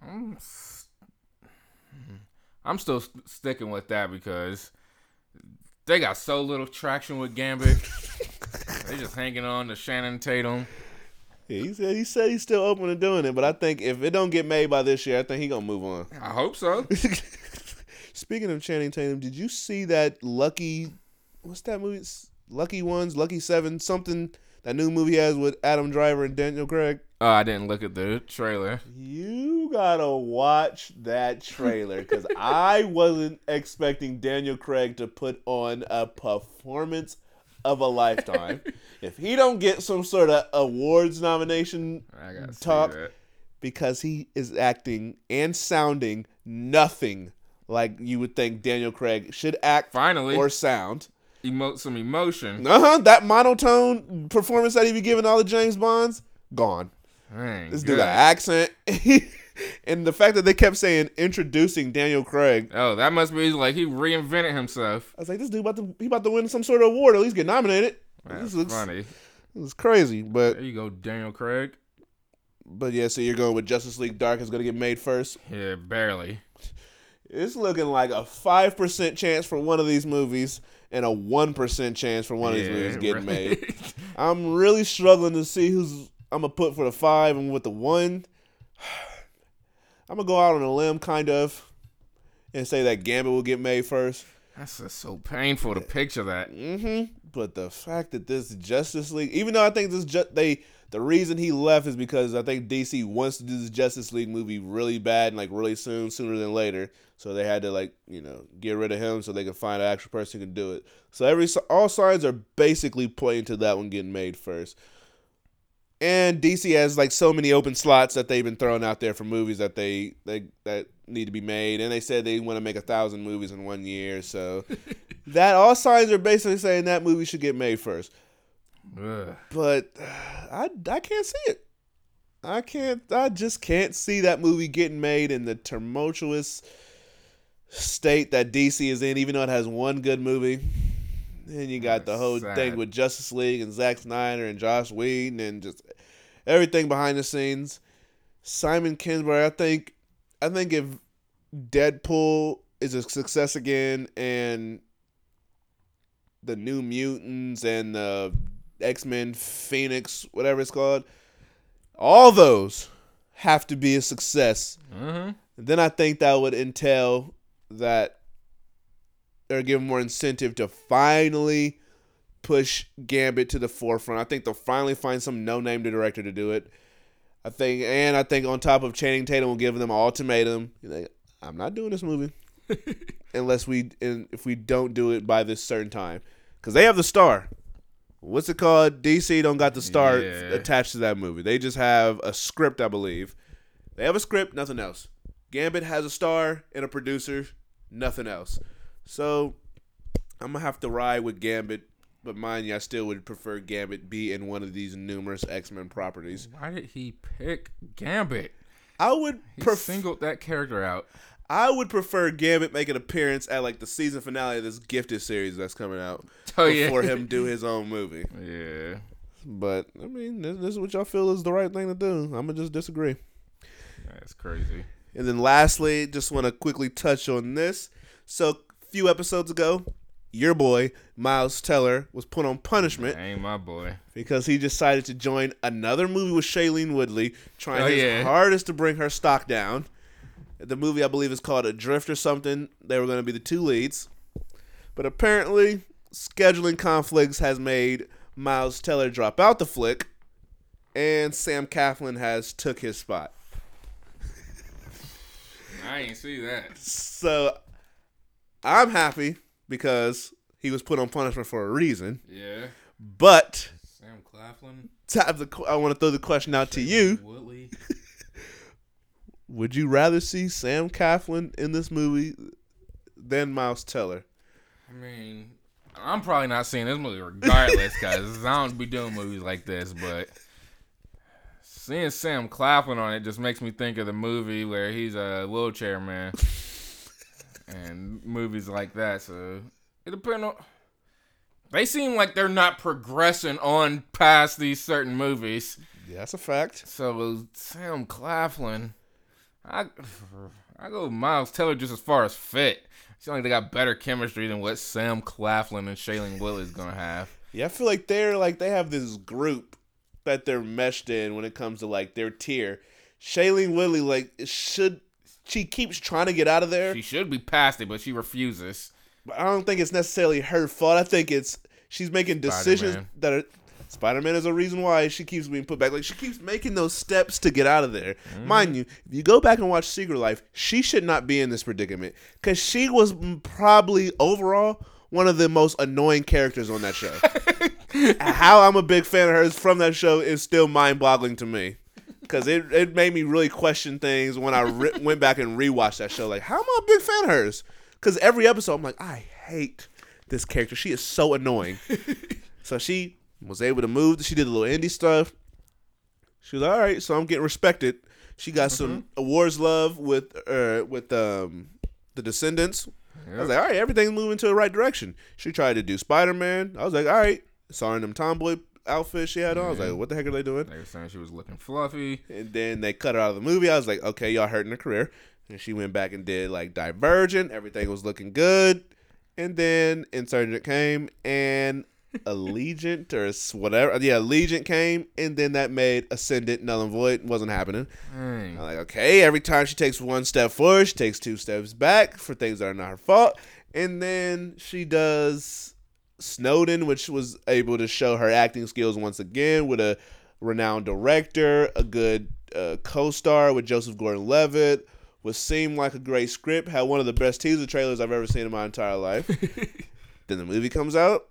I'm, I'm still s- sticking with that because they got so little traction with Gambit. they just hanging on to Channing Tatum. Yeah, he said he said he's still open to doing it, but I think if it don't get made by this year, I think he gonna move on. I hope so. Speaking of Channing Tatum, did you see that Lucky? What's that movie? It's Lucky Ones, Lucky Seven, something. That new movie has with Adam Driver and Daniel Craig. Oh, I didn't look at the trailer. You gotta watch that trailer because I wasn't expecting Daniel Craig to put on a performance of a lifetime. if he don't get some sort of awards nomination I gotta see talk, because he is acting and sounding nothing like you would think Daniel Craig should act Finally, or sound. emote some emotion. Uh huh. That monotone performance that he be giving all the James Bonds gone. Dang, This dude got accent. and the fact that they kept saying introducing Daniel Craig, Oh, that must be like he reinvented himself. I was like, this dude about to he about to win some sort of award, or at least get nominated. That's this looks funny. this is crazy. But There you go, Daniel Craig. but yeah, so you're going with Justice League Dark is gonna get made first. Yeah, barely. It's looking like a five percent chance for one of these movies and a one percent chance for one of these movies getting made. I'm really struggling to see who's I'm gonna put for the five and with the one. I'm gonna go out on a limb, kind of, and say that Gambit will get made first. That's just so painful to picture that. Mm-hmm. But the fact that this Justice League, even though I think this ju- they the reason he left is because I think DC wants to do this Justice League movie really bad and like really soon, sooner than later. So they had to like you know get rid of him so they could find an actual person who can do it. So every all signs are basically pointing to that one getting made first. And DC has like so many open slots that they've been throwing out there for movies that they they that need to be made, and they said they want to make a thousand movies in one year. So that all signs are basically saying that movie should get made first. Ugh. But I I can't see it. I can't. I just can't see that movie getting made in the tumultuous state that DC is in. Even though it has one good movie, and you got the whole Sad. thing with Justice League and Zack Snyder and Joss Whedon and just everything behind the scenes. Simon Kinberg, I think. I think if Deadpool is a success again and the New Mutants and the X Men Phoenix, whatever it's called, all those have to be a success. Mhm. Then I think that would entail that they're giving more incentive to finally push Gambit to the forefront. I think they'll finally find some no-name director to do it. I think, and I think on top of Channing Tatum will give them an ultimatum. Like, I'm not doing this movie unless we, and if we don't do it by this certain time, because they have the star. What's it called? DC don't got the star Yeah. attached to that movie. They just have a script, I believe. They have a script, nothing else. Gambit has a star and a producer, nothing else. So I'm gonna have to ride with Gambit, but mind you, I still would prefer Gambit be in one of these numerous X Men properties. Why did he pick Gambit? I would He pref- singled that character out. I would prefer Gambit make an appearance at like the season finale of this Gifted series that's coming out Oh yeah. before him do his own movie. Yeah. But I mean, this, this is what y'all feel is the right thing to do. I'm gonna just disagree. That's crazy. And then lastly, just want to quickly touch on this. So, a few episodes ago, your boy Miles Teller was put on punishment Ain't my boy. because he decided to join another movie with Shailene Woodley, trying Oh, his yeah. hardest to bring her stock down. The movie, I believe, is called Adrift or something. They were going to be the two leads, but apparently, scheduling conflicts has made Miles Teller drop out the flick, and Sam Claflin has took his spot. I ain't see that. So I'm happy because he was put on punishment for a reason. Yeah. But Sam Claflin. the, I want to throw the question out to you: Woodley. Would you rather see Sam Claflin in this movie than Miles Teller? I mean, I'm probably not seeing this movie regardless, because I don't be doing movies like this. But seeing Sam Claflin on it just makes me think of the movie where he's a wheelchair man, and movies like that. So it depends on. They seem like they're not progressing on past these certain movies. Yeah, that's a fact. So Sam Claflin, I I go with Miles Teller just as far as fit. It seems like they got better chemistry than what Sam Claflin and Shailene Woodley's gonna have. Yeah, I feel like they're like they have this group that they're meshed in when it comes to like their tier. Shailene Woodley like should she keeps trying to get out of there. She should be past it, but she refuses. But I don't think it's necessarily her fault. I think it's she's making decisions Spider-Man. that are. Spider Man is a reason why she keeps being put back. Like she keeps making those steps to get out of there. Mm-hmm. Mind you, if you go back and watch Secret Life, she should not be in this predicament because she was mm, probably overall one of the most annoying characters on that show. How I'm a big fan of hers from that show is still mind boggling to me. Because it, it made me really question things when I re- went back and rewatched that show. Like, how am I a big fan of hers? Because every episode, I'm like, I hate this character. She is so annoying. so she was able to move. She did a little indie stuff. She was all right. So I'm getting respected. She got some awards love with uh, with um, the Descendants. I was like, all right, everything's moving to the right direction. She tried to do Spider Man. I was like, all right. Her them tomboy outfits she had on. I was like, what the heck are they doing? They were saying she was looking fluffy. And then they cut her out of the movie. I was like, okay, y'all hurting her career. And she went back and did like Divergent. Everything was looking good. And then Insurgent came and Allegiant or whatever. Yeah, Allegiant came. And then that made Ascendant null and void. Wasn't happening. Dang. I'm like, okay, every time she takes one step forward, she takes two steps back for things that are not her fault. And then she does Snowden, which was able to show her acting skills once again with a renowned director, a good uh, co star with Joseph Gordon Levitt, what seemed like a great script, had one of the best teaser trailers I've ever seen in my entire life. then the movie comes out,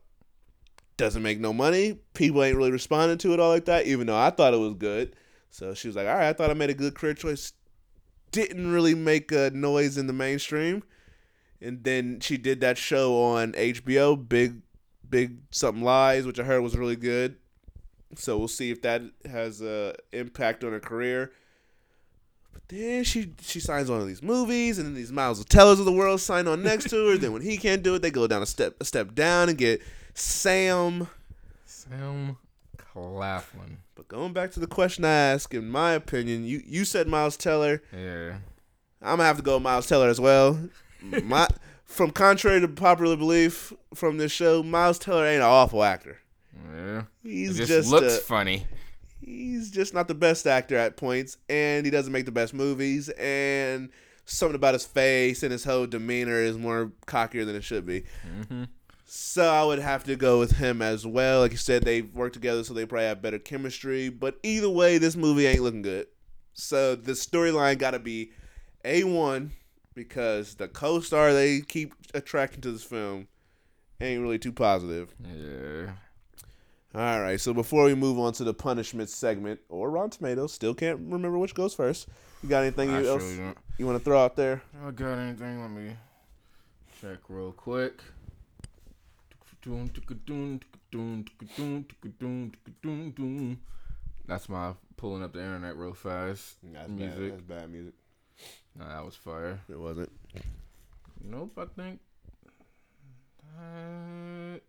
doesn't make no money. People ain't really responding to it all like that, even though I thought it was good. So she was like, all right, I thought I made a good career choice. Didn't really make a noise in the mainstream. And then she did that show on HBO, Big Big Something Lies, which I heard was really good. So we'll see if that has a impact on her career. But then she she signs on to these movies, and then these Miles Tellers of the world sign on next to her. then when he can't do it, they go down a step a step down and get Sam. Sam Claflin. But going back to the question I asked, in my opinion, you you said Miles Teller. Yeah. I'm gonna have to go with Miles Teller as well. My from contrary to popular belief from this show, Miles Teller ain't an awful actor. Yeah. He's it just, just, looks uh, funny. he's just not the best actor at points, and he doesn't make the best movies. And something about his face and his whole demeanor is more cockier than it should be. hmm So I would have to go with him as well. Like you said, they work together, so they probably have better chemistry. But either way, this movie ain't looking good. So the storyline got to be a one because the co-star they keep attracting to this film ain't really too positive. Yeah. All right, so before we move on to the punishment segment or Rotten Tomatoes, still can't remember which goes first. You got anything I else you want to throw out there? I got anything? Let me check real quick. That's my pulling up the internet real fast. That's music. That's bad music. No, that was fire. It wasn't. Nope, I think that's.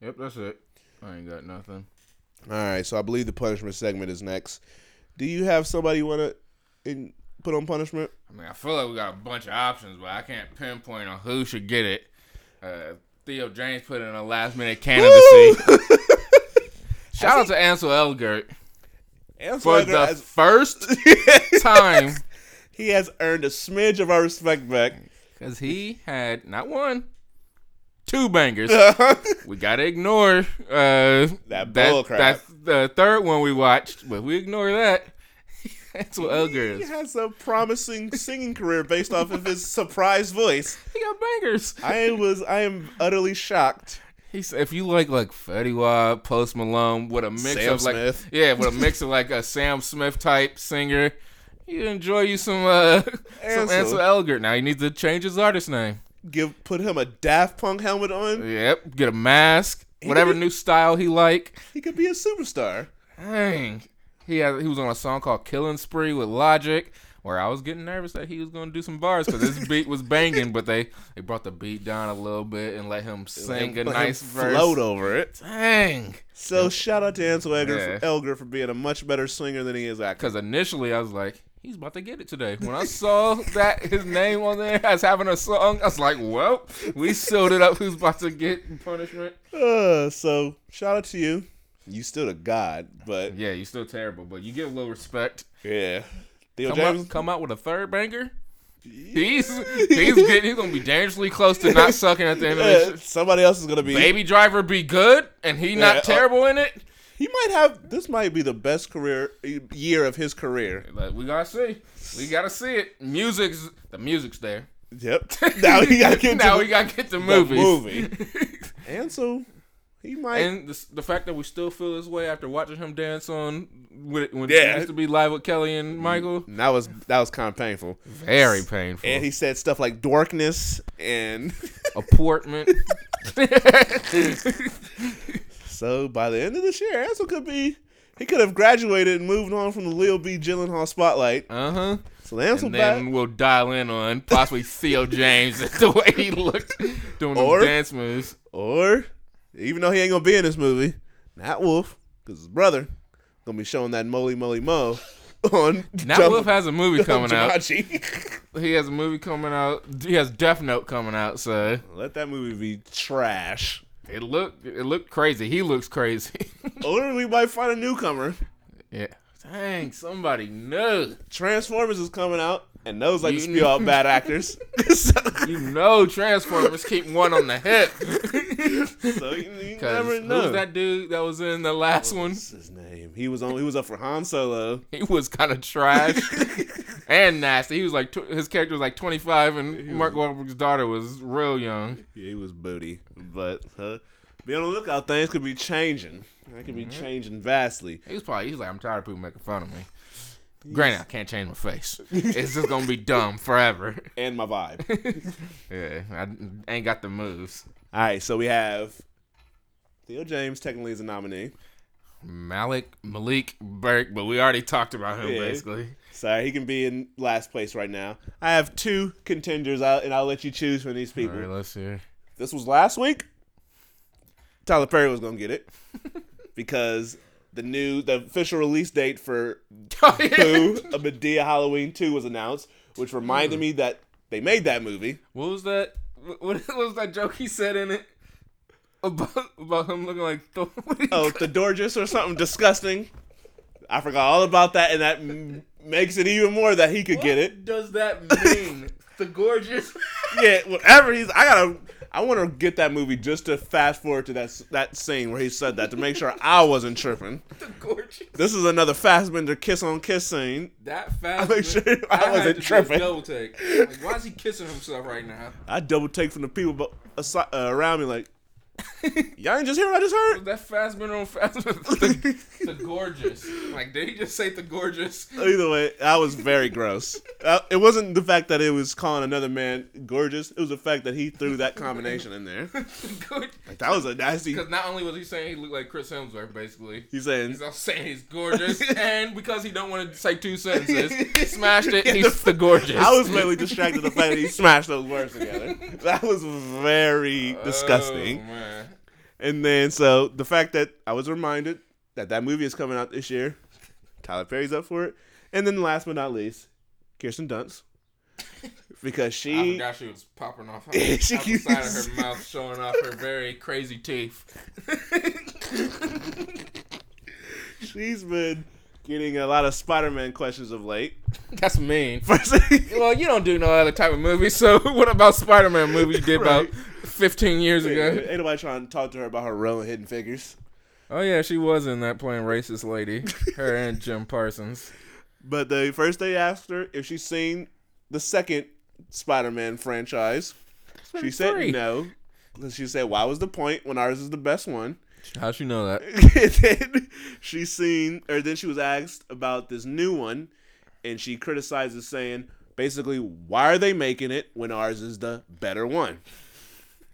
Yep, that's it. I ain't got nothing. All right, so I believe the punishment segment is next. Do you have somebody you want to put on punishment? I mean, I feel like we got a bunch of options, but I can't pinpoint on who should get it. Uh, Theo James put in a last minute candidacy. Shout out to Ansel Elgort for the has, first time he has earned a smidge of our respect back. because he had not one, two bangers. we gotta ignore uh, That bull crap. That's the third one we watched, but we ignore that. Ansel he Elgort, is- He has a promising singing career based off of his surprise voice. he got bangers. I was I am utterly shocked. He's if you like like Fetty Wap, Post Malone with a mix Sam of like Smith. yeah, with a mix of like a Sam Smith type singer, you enjoy you some uh some Ansel. Ansel Elgort. Now he needs to change his artist name. Give put him a Daft Punk helmet on. Yep, get a mask, whatever could- new style he like. He could be a superstar. Dang, he had he was on a song called "Killing Spree" with Logic. Where I was getting nervous that he was gonna do some bars because his beat was banging, but they they brought the beat down a little bit and let him sing a Let him nice verse. float over it. Dang. So shout out to Ansel Elgort, Yeah. for, for being a much better singer than he is actor. Because initially I was like, he's about to get it today. When I saw that his name on there as having a song, I was like, well, we sealed it up. Who's about to get punishment? Uh, so shout out to you. You still a god, but Yeah, you're still terrible, but you get a little respect. yeah. Theo come James. out, come out with a third banger. He's he's getting, he's gonna be dangerously close to not sucking at the end of Yeah, this. somebody else is gonna be. Baby Driver be good, and he Yeah, not uh, terrible in it. He might have. This might be the best career year of his career. Like, we gotta see. We gotta see it. Music's the music's there. Yep. Now we gotta get now to we the, gotta get the the movies. movie. and so he might. and the, the fact that we still feel this way after watching him dance on when, when Yeah. he used to be live with Kelly and Michael, And that was that was kind of painful. very painful. And he said stuff like dorkness and Apportment. so by the end of this year, Ansel could be he could have graduated and moved on from the Leo B. Gyllenhaal spotlight. Uh huh. So Ansel And back. then we'll dial in on possibly Theo James the way he looked doing Or- the dance moves. Or even though he ain't gonna be in this movie, Nat Wolff, because his brother, gonna be showing that moly moly mo on Nat Jump- Wolff has a movie coming out. He has a movie coming out. He has Death Note coming out. So Let that movie be trash. it looked it looked crazy. He looks crazy. Or we might find a newcomer. yeah. Dang, somebody knew. Transformers is coming out, and those like to You spew out bad actors. so You know Transformers keep one on the hip. so you, you never know. who's that dude that was in the last one? What's his name? He was on. He was up for Han Solo. He was kind of trash and nasty. He was like tw- his character was like 25, and Mark Wahlberg's daughter was real young. Yeah, he was booty. But uh, be on the lookout. Things could be changing. They could be Mm-hmm. changing vastly. He was probably he's like I'm tired of people making fun of me. Granted, I can't change my face. It's just gonna be dumb forever. And my vibe. Yeah, I ain't got the moves. All right, so we have Theo James technically is a nominee. Malik Malik Burke, but we already talked about him Yeah. basically. Sorry, he can be in last place right now. I have two contenders and I'll let you choose from these people. right, let's see. This was last week. Tyler Perry was gonna get it because the new, the official release date for Oh, yeah. Boo, a Madea Halloween 2 was announced, which reminded me that they made that movie. What was that? What, what was that joke he said in it about about him looking like? Thor? What did he Oh, the Dorgeous or something disgusting. I forgot all about that, and that m- makes it even more that he could get it. What does that mean? the gorgeous. Yeah, whatever he's. I gotta. I want to get that movie just to fast forward to that that scene where he said that to make sure I wasn't tripping. the gorgeous. This is another Fassbender kiss on kiss scene. That fast. I make sure I had wasn't tripping. Double take. Like, why is he kissing himself right now? I double take from the people bu- uh, around me like, y'all ain't just hear what I just heard. That Fassbender on Fassbender? the, the gorgeous. Like, did he just say the gorgeous? Either way, that was very gross. Uh, it wasn't the fact that it was calling another man gorgeous. It was the fact that he threw that combination in there. Like that was a nasty. Because not only was he saying he looked like Chris Hemsworth, basically. He's saying He's also saying he's gorgeous, and because he don't want to say two sentences, he smashed it. He's the gorgeous. I was mainly distracted the fact that he smashed those words together. That was very disgusting. Oh, man. And then so the fact that I was reminded that that movie is coming out this year, Tyler Perry's up for it, and then last but not least, Kirsten Dunst, because I she forgot she was popping off out she the keeps- side of her mouth, showing off her very crazy teeth. she's been getting a lot of Spider-Man questions of late. That's mean. Well, you don't do no other type of movie, so what about Spider-Man movie you did Right. about 15 years ago? ain't nobody trying to talk to her about her role in Hidden Figures. Oh yeah, she was in that playing racist lady. Her and Jim Parsons. But the first they asked her if she's seen the second Spider-Man franchise. She said no. She said, "Why was the point when ours is the best one?" How'd you know that? then she seen, or then she was asked about this new one, and she criticizes, saying, basically, why are they making it when ours is the better one?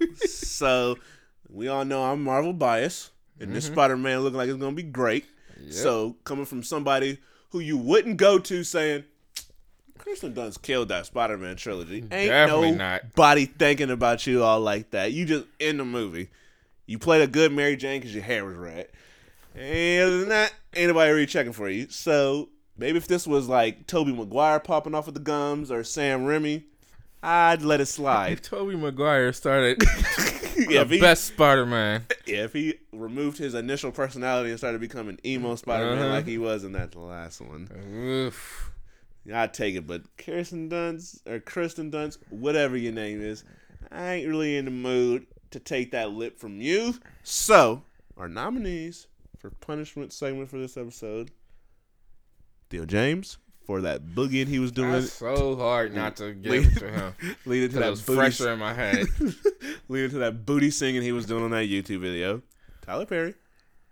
so we all know I'm Marvel bias, and this mm-hmm. Spider-Man looking like it's gonna be great. So coming from somebody who you wouldn't go to saying. Kristen Dunst killed that Spider-Man trilogy. Ain't Definitely not. nobody thinking about you all like that. You just in the movie. You played a good Mary Jane because your hair was red. And other than that, ain't nobody really checking for you. So maybe if this was like Tobey Maguire popping off with the gums or Sam Raimi, I'd let it slide. If Tobey Maguire started yeah, the he, best Spider-Man. yeah, if he removed his initial personality and started becoming emo Spider Man Uh-huh. like he was in that last one. Oof. I'd take it, but Kirsten Dunst or Kristen Dunst, whatever your name is, I ain't really in the mood to take that lip from you. So, our nominees for punishment segment for this episode, Theo James for that boogieing he was doing, That's so hard not to Lead- give to him. leading to that was booty, fresher in my head. leading to that booty singing he was doing on that YouTube video. Tyler Perry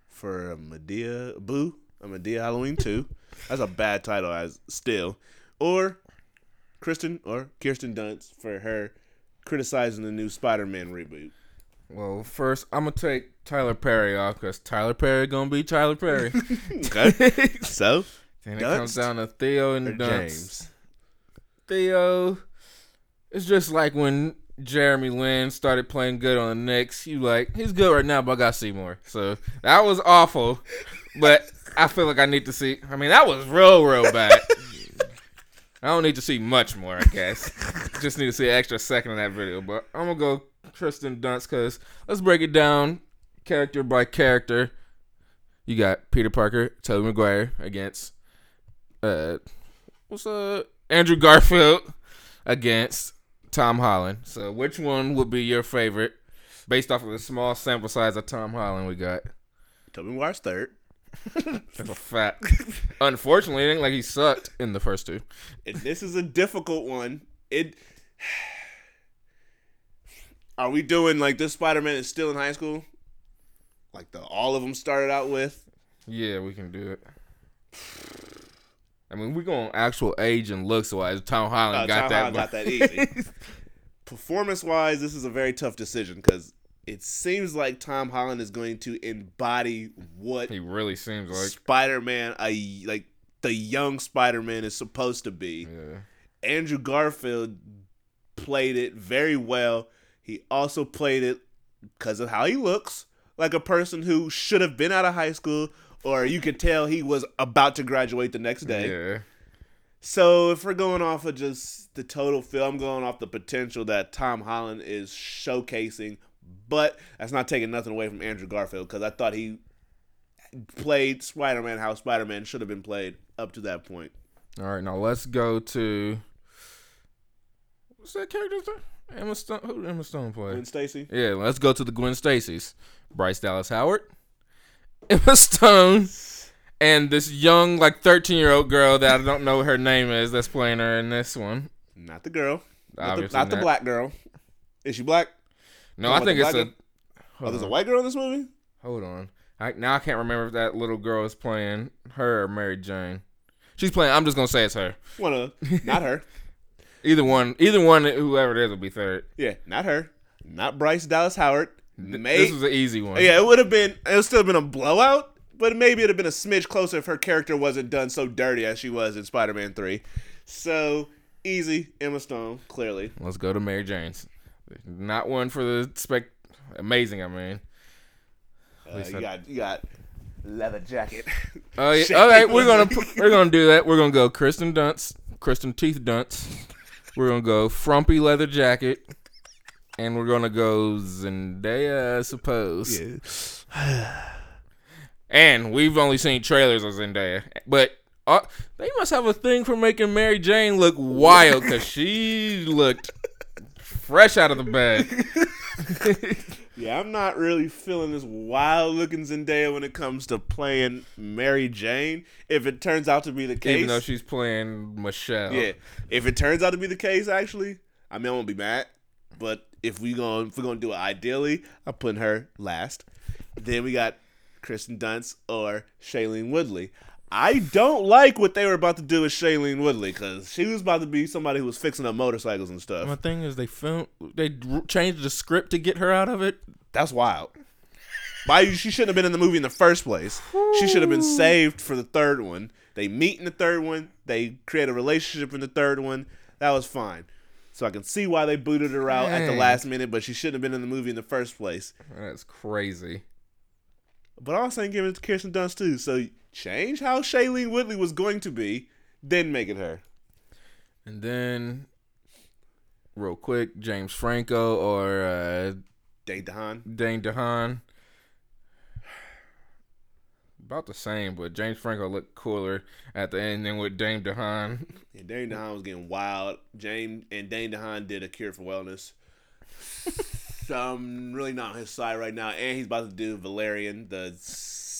for a Madea Boo, a Madea Halloween 2. That's a bad title as still. Or Kristen or Kirsten Dunst for her criticizing the new Spider-Man reboot. Well, first I'm gonna take Tyler Perry off because Tyler Perry gonna be Tyler Perry. Okay. so, then it Dunst comes down to Theo and. James. Theo, it's just like when Jeremy Lin started playing good on the Knicks. You like he's good right now, but I gotta see more. So that was awful, but I feel like I need to see. I mean, that was real, real bad. I don't need to see much more. I guess just need to see an extra second of that video. But I'm gonna go Tristan Dunst because let's break it down character by character. You got Peter Parker, Tobey Maguire against uh what's uh Andrew Garfield against Tom Holland. So which one would be your favorite based off of the small sample size of Tom Holland we got? Tobey Maguire's third. That's a fact. Unfortunately, it ain't like he sucked in the first two. And this is a difficult one. It Are we doing like this Spider-Man is still in high school? Like the all of them started out with? Yeah, we can do it. I mean, we're going actual age and looks wise. Tom Holland Uh, got Tom that. Holland got that easy. Performance wise, this is a very tough decision because it seems like Tom Holland is going to embody what he really seems like. Spider-Man, a like the young Spider-Man is supposed to be. Yeah. Andrew Garfield played it very well. He also played it because of how he looks, like a person who should have been out of high school, or you could tell he was about to graduate the next day. Yeah. So if we're going off of just the total film, I'm going off the potential that Tom Holland is showcasing, but that's not taking nothing away from Andrew Garfield because I thought he played Spider-Man how Spider-Man should have been played up to that point. All right, now let's go to what's that character's name? Emma Stone. Who did Emma Stone play? Gwen Stacy. Yeah, let's go to the Gwen Stacy's. Bryce Dallas Howard, Emma Stone, and this young, like, 13 year old girl that I don't know what her name is that's playing her in this one. Not the girl. Not, the, not the black girl. Is she black? No, I think it's a. Oh, there's a white girl in this movie? Hold on. I, now I can't remember if that little girl is playing her or Mary Jane. She's playing. I'm just gonna say it's her. One of not her. Either one. Either one. Whoever it is will be third. Yeah, not her. Not Bryce Dallas Howard. May, This was an easy one. yeah, it would have been. It would still have been a blowout, but maybe it'd have been a smidge closer if her character wasn't done so dirty as she was in Spider-Man Three. So easy, Emma Stone, clearly. Let's go to Mary Jane's. Not one for the spec. Amazing. I mean. Uh, you I- got you got leather jacket. Oh yeah. Shit. All right, we're gonna we're gonna do that. We're gonna go Kristen Dunst, Kristen Teeth Dunst. We're gonna go frumpy leather jacket, and we're gonna go Zendaya, I suppose. Yeah. And we've only seen trailers of Zendaya, but uh, they must have a thing for making Mary Jane look wild because she looked fresh out of the bed. Yeah, I'm not really feeling this wild looking Zendaya when it comes to playing Mary Jane. If it turns out to be the case, Even though she's playing Michelle. yeah, if it turns out to be the case, actually, I mean, I won't be mad. But if we going if we're gonna do it ideally, I'm putting her last. Then we got Kristen Dunst or Shailene Woodley. I don't like what they were about to do with Shailene Woodley because she was about to be somebody who was fixing up motorcycles and stuff. My thing is, they filmed, they changed the script to get her out of it. That's wild. Why she shouldn't have been in the movie in the first place. She should have been saved for the third one. They meet in the third one. They create a relationship in the third one. That was fine. So I can see why they booted her out at the last minute, but she shouldn't have been in the movie in the first place. That's crazy. But also give it to Kirsten Dunst too. So change how Shailene Woodley was going to be, then make it her. And then, real quick, James Franco or uh, Dane DeHaan. Dane DeHaan. About the same, but James Franco looked cooler at the end than with Dane DeHaan. And Dane DeHaan was getting wild. James and Dane DeHaan did a cure for wellness. so I'm really not on his side right now. And he's about to do Valerian, the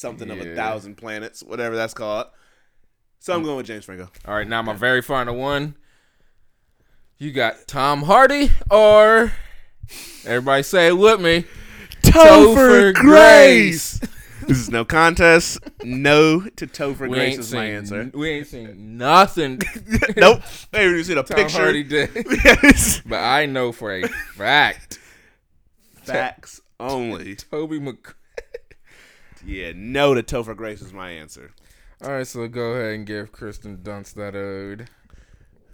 something of a thousand planets, whatever that's called. So I'm going with James Franco. All right, now my very final one. You got Tom Hardy or everybody say it with me. Topher Grace. this is no contest. No to Topher We Grace ain't is my seen answer. we ain't seen nothing nope. Hey, you see the Tom picture? Hardy did. yes. But I know for a fact Facts only. Toby Mc Yeah, no to Topher Grace is my answer. All right, so go ahead and give Kristen Dunst that ode.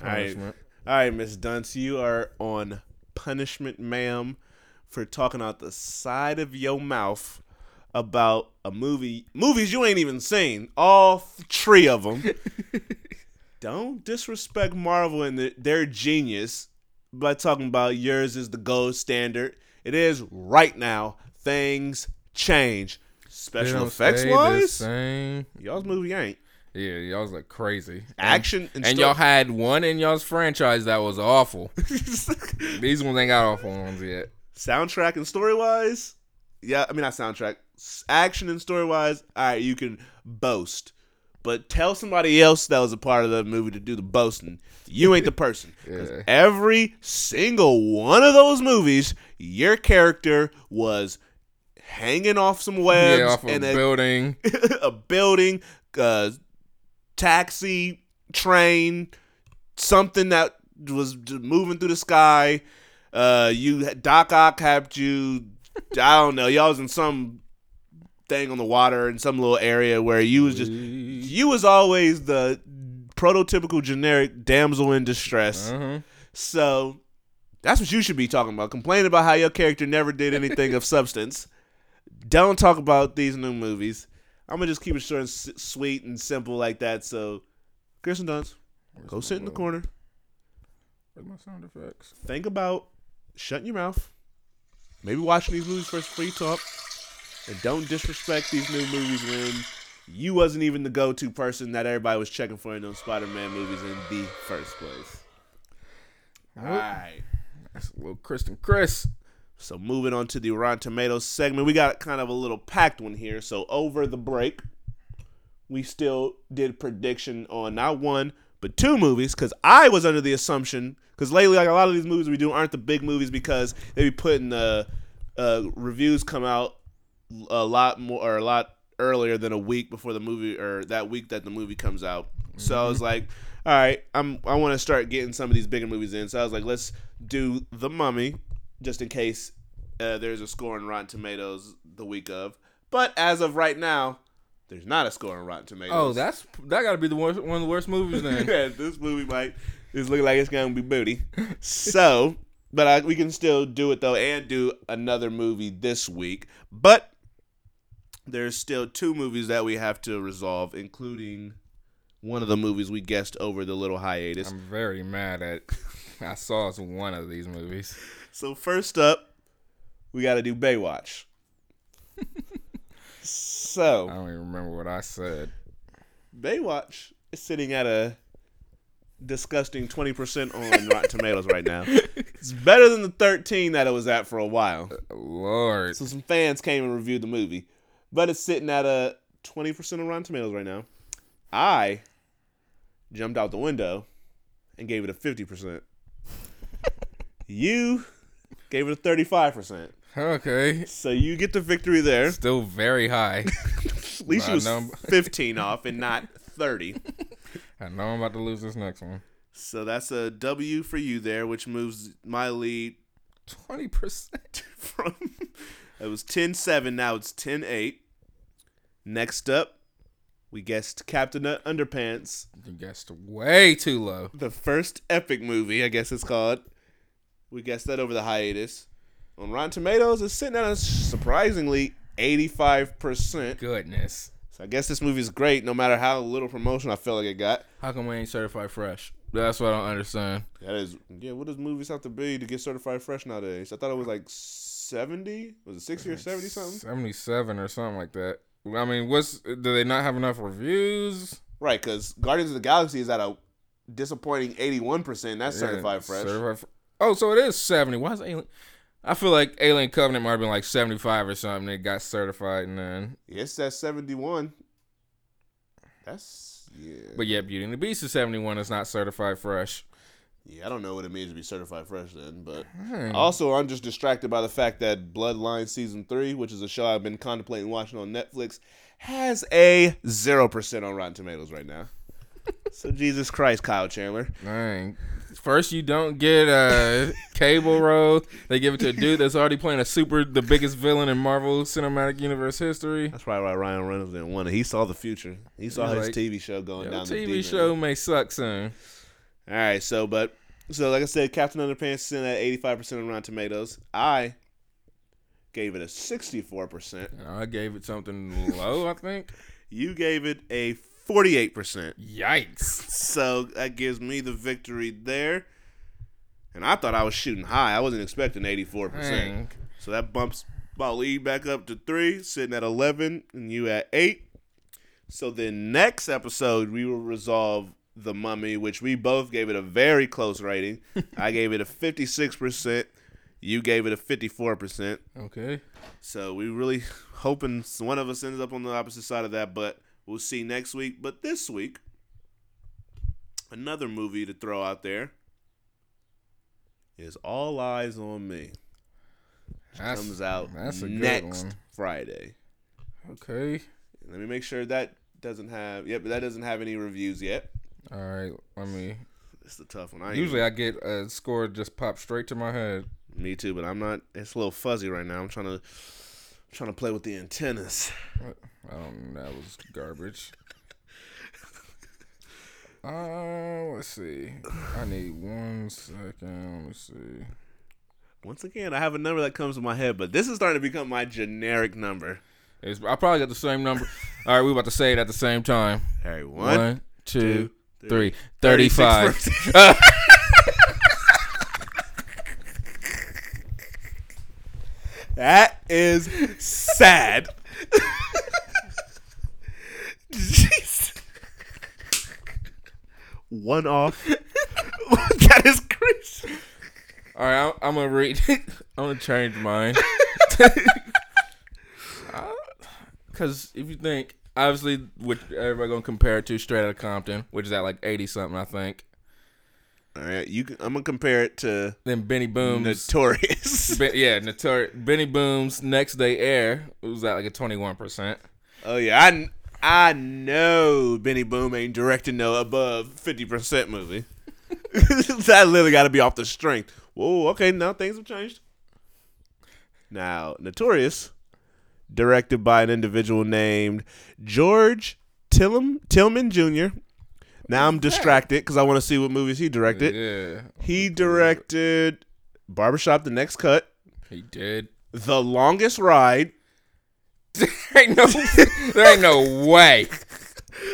All right. Punishment. All right, Miss Dunce, you are on punishment, ma'am, for talking out the side of your mouth about a movie, movies you ain't even seen, all three of them. Don't disrespect Marvel and the, their genius by talking about yours is the gold standard. It is right now. Things change. Special effects wise, same. y'all's movie ain't. Yeah, y'all's like crazy. Action and, And sto- y'all had one in y'all's franchise that was awful. These ones ain't got awful ones yet. soundtrack and story wise, yeah, I mean not soundtrack, action and story wise, all right, you can boast, but tell somebody else that was a part of the movie to do the boasting. You ain't the person. Yeah. every single one of those movies, your character was hanging off some webs Yeah, off and a a, building. a building, uh, taxi, train, something that was moving through the sky. Uh, you had- Doc Ock helped you. I don't know. Y'all was in some thing on the water in some little area where you was just you was always the prototypical generic damsel in distress. Uh-huh. So that's what you should be talking about. Complain about how your character never did anything of substance. Don't talk about these new movies. I'm gonna just keep it short and s- sweet and simple like that. So, Kirsten Dunst, go sit in the corner. Where's my sound effects? Think about shutting your mouth. Maybe watching these movies first before you talk. And don't disrespect these new movies when you wasn't even the go-to person that everybody was checking for in those Spider-Man movies in the first place. All right. That's a little Kristen Chris. So moving on to the Rotten Tomatoes segment, we got kind of a little packed one here. So over the break, we still did prediction on not one but two movies because I was under the assumption because lately like a lot of these movies we do aren't the big movies because they be putting the uh, reviews come out a lot more or a lot earlier than a week before the movie or that week that the movie comes out. So I was like, all right, I'm I want to start getting some of these bigger movies in. So I was like, let's do The Mummy just in case uh, there's a score on Rotten Tomatoes the week of. But as of right now, there's not a score on Rotten Tomatoes. Oh, that's that got to be the worst, one of the worst movies then. yeah, this movie might is looking like it's gonna be booty. So, but I, we can still do it though, and do another movie this week. But there's still two movies that we have to resolve, including one of the movies we guessed over the little hiatus. I'm very mad at. I saw it's one of these movies. So first up, we got to do Baywatch. so I don't even remember what I said. Baywatch is sitting at a disgusting 20% on Rotten Tomatoes right now. It's better than the 13 that it was at for a while. Uh, Lord, So some fans came and reviewed the movie, but it's sitting at a 20% on Rotten Tomatoes right now. I jumped out the window and gave it a 50%. you gave it a 35%. okay, So you get the victory there. still very high. At least you was know. 15 off and not 30. I know I'm about to lose this next one. So that's a W for you there, which moves my lead Twenty percent. from it was 10-7, now it's 10-8. Next up, we guessed Captain Underpants, You guessed way too low. the first epic movie, I guess it's called. We guessed that over the hiatus. On Rotten Tomatoes, it's sitting at a surprisingly 85%. Goodness. So I guess this movie is great no matter how little promotion I feel like it got. How come we ain't certified fresh? That's what I don't understand. That is, yeah. What does movies have to be to get certified fresh nowadays? I thought it was like seventy. Was it sixty or seventy something? Seventy-seven or something like that. I mean, what's do they not have enough reviews? Right, because Guardians of the Galaxy is at a disappointing 81%. That's certified fresh. certified fr- oh, so it is seventy. Why is Alien? I feel like Alien Covenant might have been like seventy five or something. It got certified and then, Yes, that's 71. That's, yeah. but yeah, Beauty and the Beast is seventy one. It's not certified fresh. Yeah, I don't know what it means to be certified fresh then, but Hmm. also I'm just distracted by the fact that Bloodline season three, which is a show I've been contemplating watching on Netflix, has a zero percent on Rotten Tomatoes right now. so Jesus Christ, Kyle Chandler. Dang. First, you don't get a cable role. They give it to a dude that's already playing a super, the biggest villain in Marvel Cinematic Universe history. That's probably why Ryan Reynolds didn't want it. He saw the future. He saw his like, TV show going Your down the TV show end. may suck soon. All right, so but so like I said, Captain Underpants is in at eighty five percent on Rotten Tomatoes. I gave it a sixty four percent. I gave it something low, I think. You gave it a forty eight percent. Yikes. So that gives me the victory there. And I thought I was shooting high. I wasn't expecting 84%. Dang. So that bumps my lead back up to three, sitting at 11, and you at eight. So then next episode, we will resolve The Mummy, which we both gave it a very close rating. I gave it a 56%. You gave it a 54%. Okay. So we really hoping one of us ends up on the opposite side of that, but we'll see next week. But this week, another movie to throw out there is All Eyez on Me. That's, Comes out that's next one. Friday. Okay. Let me make sure that doesn't have yep, that doesn't have any reviews yet. All right. Let me. It's the tough one. I Usually I get a score just pop straight to my head. me too, but I'm not. It's a little fuzzy right now. I'm trying to trying to play with the antennas. I don't know. That was garbage. Uh, let's see. I need one second. Let me see. Once again, I have a number that comes to my head, but this is starting to become my generic number. It's, I probably got the same number. All right, we about to say it at the same time. All right, one, One, two, two, three. three. 35. That is sad. Jeez. One off. that is crazy. All right, I'm, I'm gonna read. I'm gonna change mine. Uh, because if you think, obviously, which everybody gonna compare it to Straight Outta Compton, which is at like 80 something, I think. All right, you. I'm gonna compare it to Then Benny Boom's. Notorious. Ben, yeah, Notori- Benny Boom's Next Day Air was at like a 21%. oh yeah, I I know Benny Boom ain't directing no above fifty percent movie. that literally got to be off the strength. Whoa, okay, now things have changed. Now, Notorious, directed by an individual named George Tillum Tillman Jr. Now I'm distracted because I want to see what movies he directed. Yeah, He directed Barbershop: The Next Cut, he did. The Longest Ride, there ain't no, there ain't no way.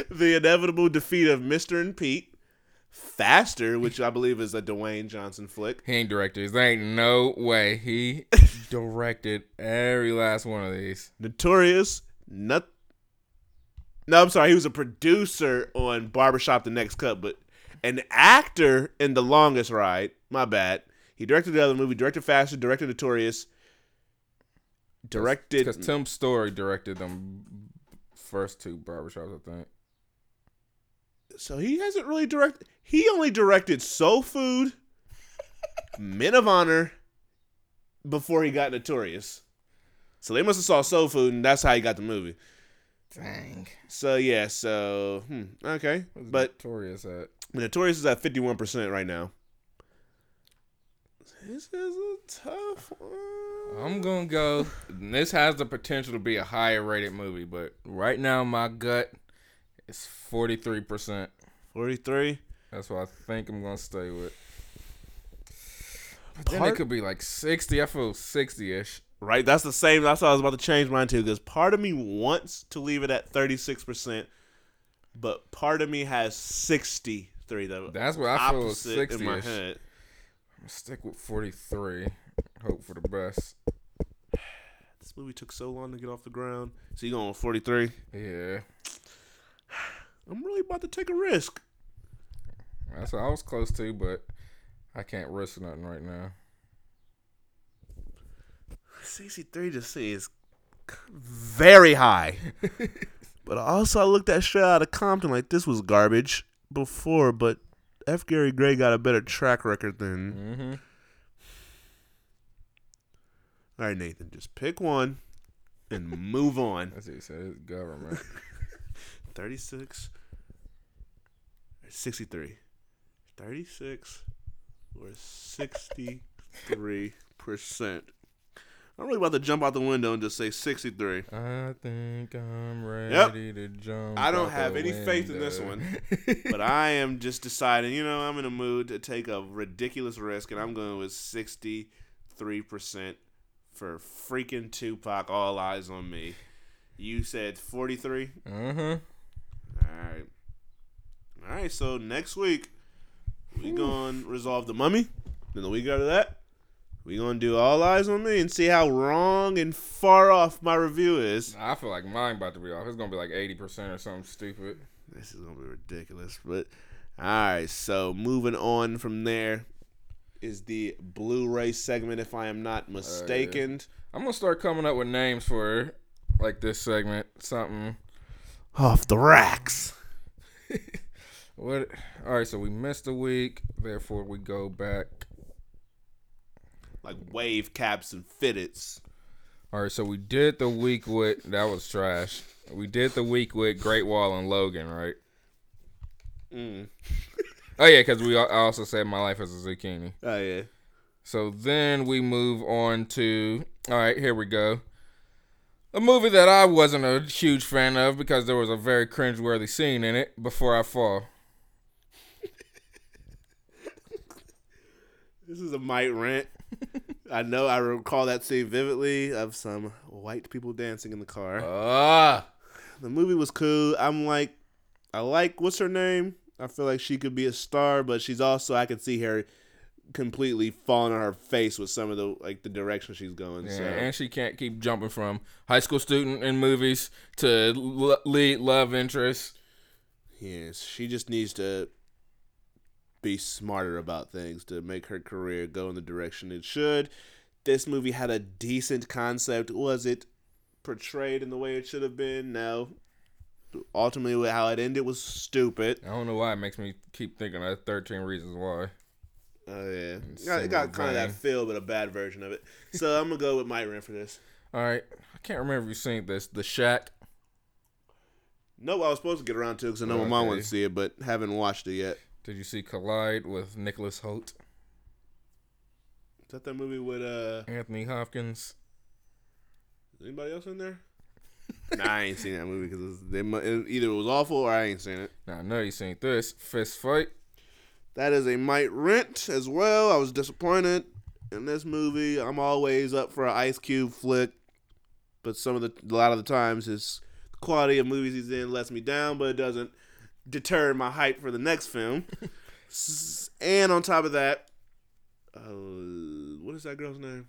The Inevitable Defeat of Mr. and Pete, Faster, which I believe is a Dwayne Johnson flick, He ain't directed. There ain't no way he directed every last one of these. Notorious, not. No, I'm sorry. He was a producer on Barbershop: The Next Cut, but an actor in The Longest Ride. My bad. He directed the other movie, directed Faster, directed Notorious, directed. Because Tim Story directed them first two barbershops, I think. So he hasn't really directed. He only directed Soul Food, Men of Honor, before he got Notorious. So they must have saw Soul Food, and that's how he got the movie. Dang. So yeah, so hmm, okay, but Notorious at. Notorious is at fifty one percent right now. This is a tough one. I'm gonna go. This has the potential to be a higher rated movie, but right now my gut is 43. percent Forty three. That's what I think I'm gonna stay with. But then it could be like 60. I feel 60 ish. Right, that's the same. That's why I was about to change mine too. Because part of me wants to leave it at thirty six percent, but part of me has sixty three. The That's what I feel is 60 in my head. Stick with 43. Hope for the best. This movie took so long to get off the ground. So you going with 43? Yeah. I'm really about to take a risk. That's what I was close to, but I can't risk nothing right now. 63 to see is very high. but also, I looked at straight out of Compton like this was garbage before, but F. Gary Gray got a better track record than. Mm-hmm. All right, Nathan, just pick one and move on. That's what he said. It's government. 36 or 63. 36 or 63%. I'm really about to jump out the window and just say 63. I think I'm ready Yep. to jump. I don't have any faith in this one, But I am just deciding, you know, I'm in a mood to take a ridiculous risk, and I'm going with 63% for freaking Tupac, All Eyez on Me. You said 43? uh-huh. All right. All right, so next week, we going to resolve the mummy. Then the week after that, we going to do All Eyez on Me and see how wrong and far off my review is. I feel like mine about to be off. It's gonna be like eighty percent or something stupid. This is gonna be ridiculous. But all right, so moving on from there is the Blu-ray segment, if I am not uh, mistaken. I'm gonna start coming up with names for like this segment. Something. Off the racks. What? All right. So we missed a week. Therefore, we go back. Like wave caps and fitteds. All right. So we did the week with that was trash. We did the week with Great Wall and Logan, right? Mm. Oh yeah, because we I also said my life as a zucchini. Oh yeah. So then we move on to all right, here we go. A movie that I wasn't a huge fan of because there was a very cringeworthy scene in it. Before I fall. This is a might rent. I know I recall that scene vividly of some white people dancing in the car. Ah, the movie was cool. I'm like, I like what's her name. I feel like she could be a star, but she's also I could see her completely falling on her face with some of the like the direction she's going. yeah, so and she can't keep jumping from high school student in movies to lead love interest. yes, she just needs to be smarter about things to make her career go in the direction it should. This movie had a decent concept. Was it portrayed in the way it should have been? No. Ultimately, how it ended was stupid. I don't know why it makes me keep thinking of Thirteen Reasons Why. Oh yeah, In yeah it got kind of that feel, but a bad version of it. So I'm gonna go with Mike Rent for this. All right, I can't remember if you've seen this. The Shack. No, I was supposed to get around to it because I know my mom Okay. wanted to see it, but haven't watched it yet. Did you see Collide with Nicholas Hoult, Is that that movie with uh Anthony Hopkins? anybody else in there? nah, I ain't seen that movie because they it, either it was awful or I ain't seen it. Now no, you seen this Fist Fight. That is a Mike Rent as well. I was disappointed in this movie. I'm always up for an Ice Cube flick, but some of the a lot of the times his quality of movies he's in lets me down, but it doesn't deter my hype for the next film. And on top of that, uh, what is that girl's name?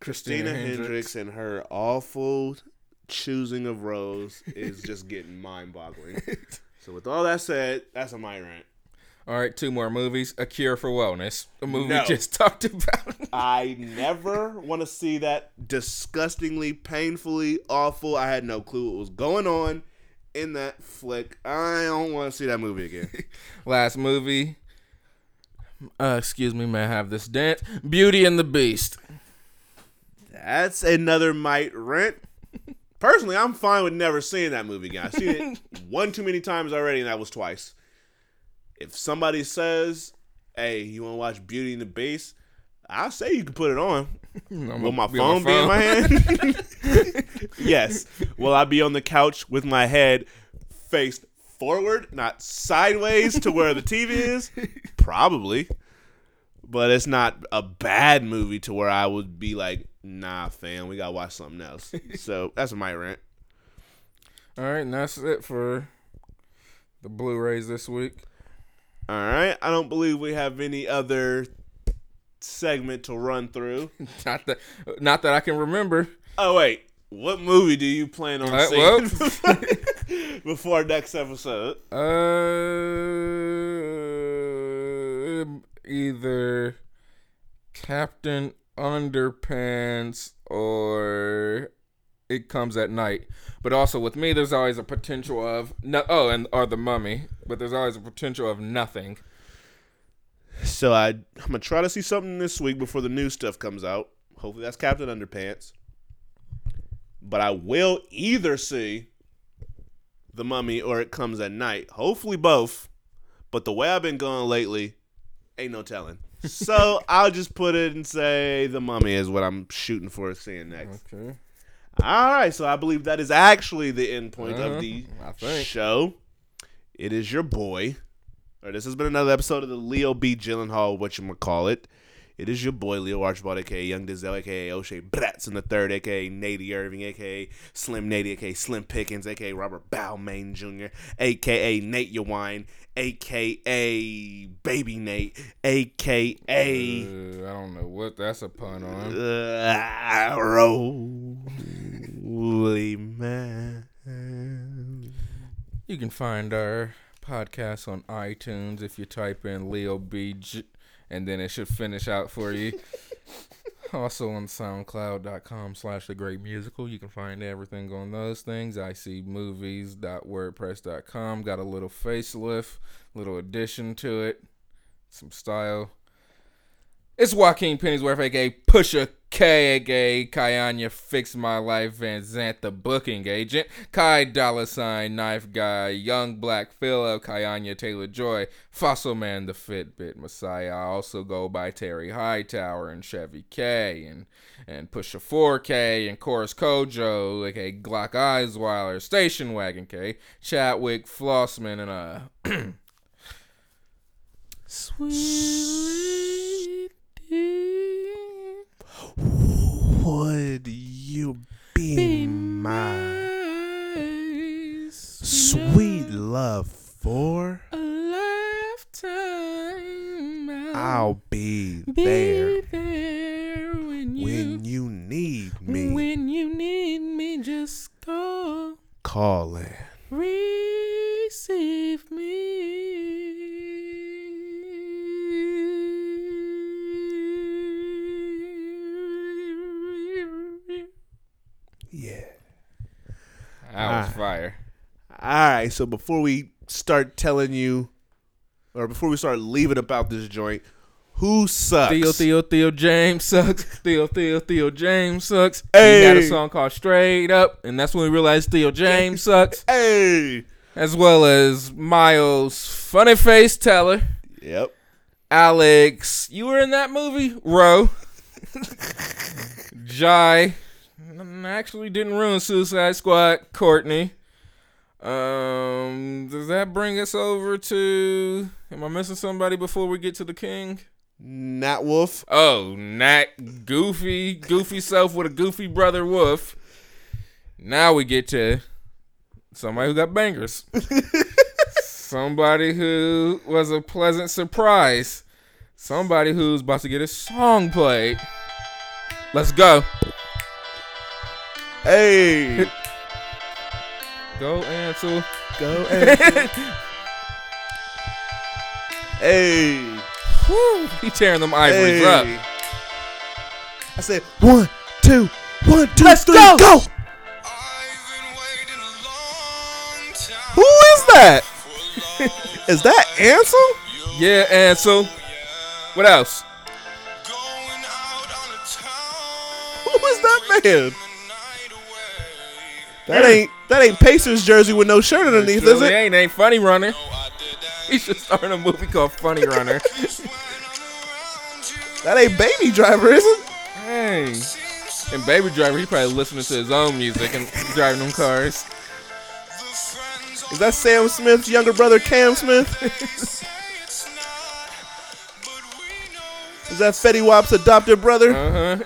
Christina Hendricks and her awful choosing of roles is just getting mind-boggling. so with all that said, that's a my rant. All right, two more movies. A Cure for Wellness, a movie No. we just talked about. I never want to see that disgustingly, painfully awful. I had no clue what was going on in that flick. I don't want to see that movie again. Last movie. Uh, excuse me, may I have this dance? Beauty and the Beast. That's another might rent. Personally, I'm fine with never seeing that movie again. I've seen it one too many times already, and that was twice. If somebody says, "Hey, you want to watch Beauty and the Beast?" I'll say you can put it on. I'm Will my be on phone be in my hand? yes. Will I be on the couch with my head faced forward, not sideways to where the TV is? Probably. But it's not a bad movie to where I would be like, nah, fam, we gotta watch something else. so that's my rant. All right, and that's it for the Blu-rays this week. All right. I don't believe we have any other segment to run through. Not that, not that I can remember. Oh wait, what movie do you plan on Uh, seeing before next episode? Uh, either Captain Underpants or It Comes at Night. But also with me, there's always a potential of no. Oh, and or the Mummy. But there's always a potential of nothing. So I, I'm gonna try to see something this week before the new stuff comes out. Hopefully that's Captain Underpants. But I will either see the Mummy or It Comes at Night. Hopefully both. But the way I've been going lately, ain't no telling. So I'll just put it and say the Mummy is what I'm shooting for seeing next. Okay. All right, so I believe that is actually the end point Uh-huh, of the show. It is your boy, or this has been another episode of the Leo B. Gyllenhaal, what you call it. It is your boy Leo Archibald, aka Young Denzel, aka O'Shea Bratz in the third, aka Nady Irving, aka Slim Nady, aka Slim Pickens, aka Robert Balmain Jr., aka Nate Yawine, aka Baby Nate, aka Uh, I don't know what that's a pun on. uh, Man. You can find our podcast on iTunes if you type in Leo B, J- and then it should finish out for you. also on SoundCloud.com slash The Great Musical. You can find everything on those things. i see ICmovies.wordpress.com. Got a little facelift, little addition to it, some style. It's Joaquin Pennyworth, aka Pusha K, aka Kayanya Fix My Life, Van Zant, the booking agent, Kai Dollar Sign, Knife Guy, Young Black Phillip, Kayanya Taylor Joy, Fossil Man, the Fitbit Messiah. I also go by Terry Hightower and Chevy K, and and Pusha 4K, and Chorus Kojo, aka Glock Eisweiler, Station Wagon K, Chadwick Flossman, and uh. Sweet Would you be my sweet love for? a lifetime. I'll be be there there when you when you need me. when you need me. Just call, Calling. receive me. Yeah. That was fire. All right. So before we start telling you, or before we start leaving about this joint, who sucks? Theo, Theo, Theo James sucks. Theo, Theo, Theo James sucks. Hey. He had a song called Straight Up, and that's when we realized Theo James sucks. Hey. As well as Miles Funny Face Teller. Yep. Alex, you were in that movie? Roe. Jai. Actually didn't ruin Suicide Squad. Courtney. Um, does that bring us over to? Am I missing somebody before we get to the king? Nat Wolff. Oh, Nat Goofy, Goofy self with a goofy brother Wolff. Now we get to somebody who got bangers. somebody who was a pleasant surprise. Somebody who's about to get a song played. Let's go. Hey. Go, Ansel. Go. Ansel. hey. Woo, he tearing them ivories Hey. up. I said one, two, one, two, Let's three, go. go. Who is that? is that Ansel? Yeah, Ansel. What else? Who is that man? That ain't that ain't Pacers jersey with no shirt underneath, is it? ain't ain't funny runner. He should start a movie called Funny Runner. That ain't Baby Driver, is it? Hey. And Baby Driver, he probably listening to his own music and driving them cars. Is that Sam Smith's younger brother, Cam Smith? is that Fetty Wap's adopted brother, Uh huh.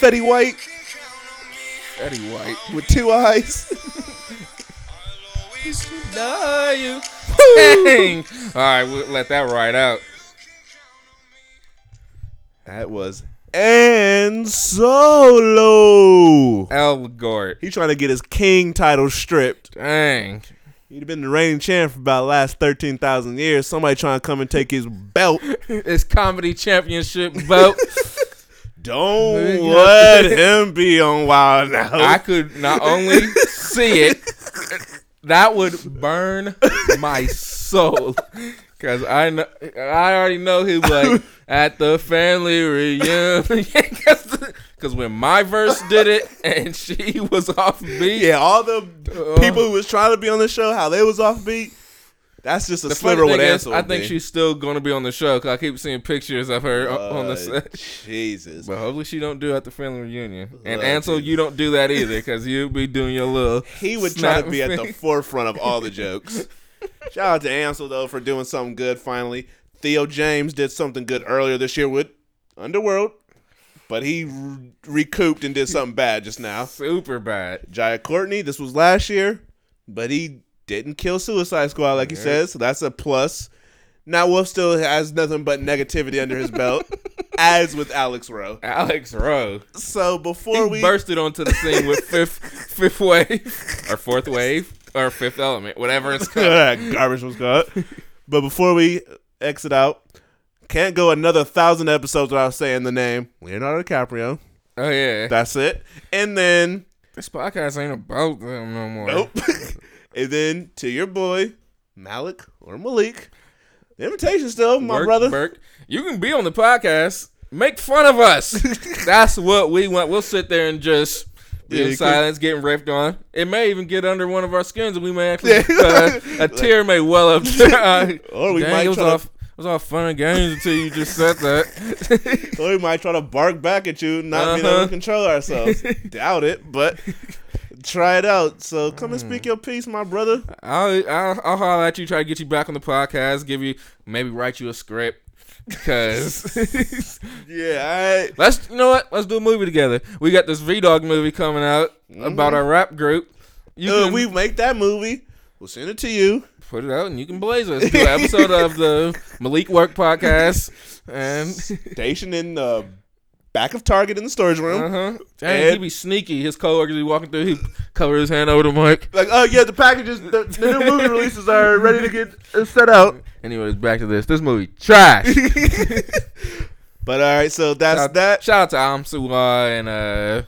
Fetty White, Eddie White. with two eyes? You. Dang. All right, we'll let that ride out. That was and Solo. Elgort. He's trying to get his king title stripped. Dang. He'd been the reigning champ for about the last 13,000 years. Somebody trying to come and take his belt. His comedy championship belt. Don't let him be on Wild now. I could not only see it, that would burn my soul. Cause I know, I already know he was like at the family reunion. Cause when my verse did it and she was off beat, yeah, all the Uh, people who was trying to be on the show, how they was offbeat. That's just a The sliver thing is, Ansel I think she's still gonna be on the show because I keep seeing pictures of her o- on the Uh, set. Jesus. But hopefully she don't do it at the family reunion. And Uh, Ansel, you don't do that either because you be doing your little. He would try to be at the forefront of all the jokes. Shout out to Ansel though for doing something good finally. Theo James did something good earlier this year with Underworld, but he re- recouped and did something bad just now. super bad. Jai Courtney, this was last year, but he didn't kill Suicide Squad like he says, so that's a plus. Now Wolff still has nothing but negativity under his belt, as with Alex Roe. Alex Roe. So He before we bursted onto the scene with fifth fifth wave or fourth wave or fifth element, whatever it's called. garbage was called. But before we exit out, can't go another thousand episodes without saying the name Leonardo DiCaprio. Oh yeah. That's it. And then This podcast ain't about them no more. nope. and then to your boy Malik or Malik. The invitation still, my Work, brother. Burke. You can be on the podcast. Make fun of us. That's what we want. We'll sit there and just be Yeah, in silence, getting ripped on. It may even get under one of our skins, and we may actually uh, a tear may well up. uh, Or we dang, might it was try to- it was all fun and games until you just said that. Or we might try to bark back at you, not being able Uh-huh. to control ourselves. Doubt it, but try it out. So come and speak your piece, my brother. I'll, I'll I'll holler at you, try to get you back on the podcast, give you maybe write you a script. Cause Yeah, all right. let's you know what? Let's do a movie together. We got this V Dog movie coming out about our rap group. You Uh, can we make that movie. We'll send it to you. put it out and you can blaze us. Do an episode of the Malik Work podcast. And Station in the back of Target in the storage room. uh-huh. Dang, he be sneaky. His coworkers be walking through, he cover his hand over the mic. Like, oh yeah, the packages, the, the new movie releases are ready to get uh, set out. Anyways, back to this. This movie trash. But all right, so that's Shout, that. shout out to Am Suwa and uh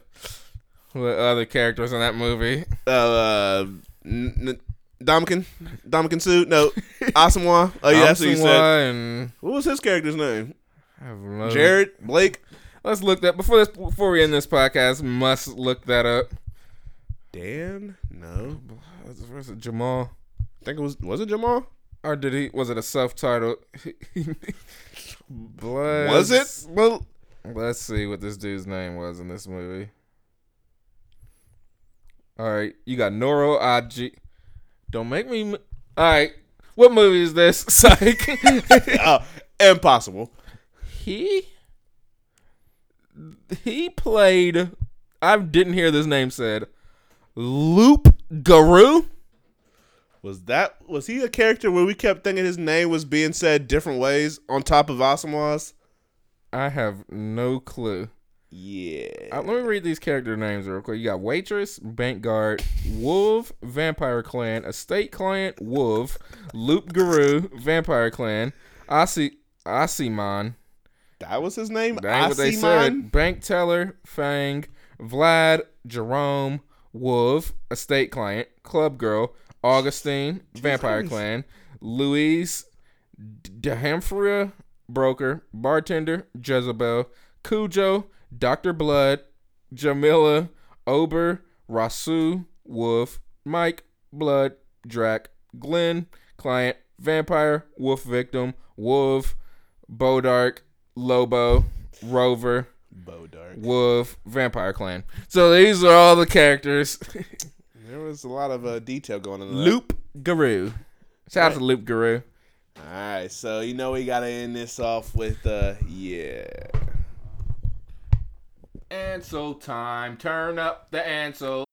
what other characters in that movie. Uh, n- n- Domkin, Domkin suit. No, Asamoah. Oh yeah, that's what you said. And What was his character's name? I have no- Jared Blake. Let's look that before this before we end this podcast. Must look that up. Dan? No, Where's it? Jamal. I think it was. Was it Jamal? Or did he? Was it a self-titled? Was it? Well, Let's see what this dude's name was in this movie. All right, you got Noro Aji. Don't make me. All right, what movie is this? Psych. oh, impossible. he he played. I didn't hear this name said. Loop Guru. Was that was he a character where we kept thinking his name was being said different ways on top of Asamoah's? I have no clue. Yeah. Uh, let me read these character names real quick. You got waitress, bank guard, wolf, vampire clan, estate client, wolf, loop guru, vampire clan, Asi Asiman. That was his name? That ain't what they Asiman? said. Bank teller, Fang, Vlad, Jerome, Wolf, estate client, club girl, Augustine, vampire Christ. clan, Louise, Dehamphria, broker, bartender, Jezebel, Cujo, Dr. Blood, Jamila, Ober, Rasu, Wolf, Mike, Blood, Drac, Glenn, client, vampire, wolf victim, wolf, Bodark, Lobo, Rover, Bodark. Wolf, Vampire Clan. So these are all the characters. There was a lot of uh, detail going on. Loop Guru. Shout out to Loop Guru. All right, so you know we gotta end this off with uh, yeah. Ansel time. Turn up the Ansel.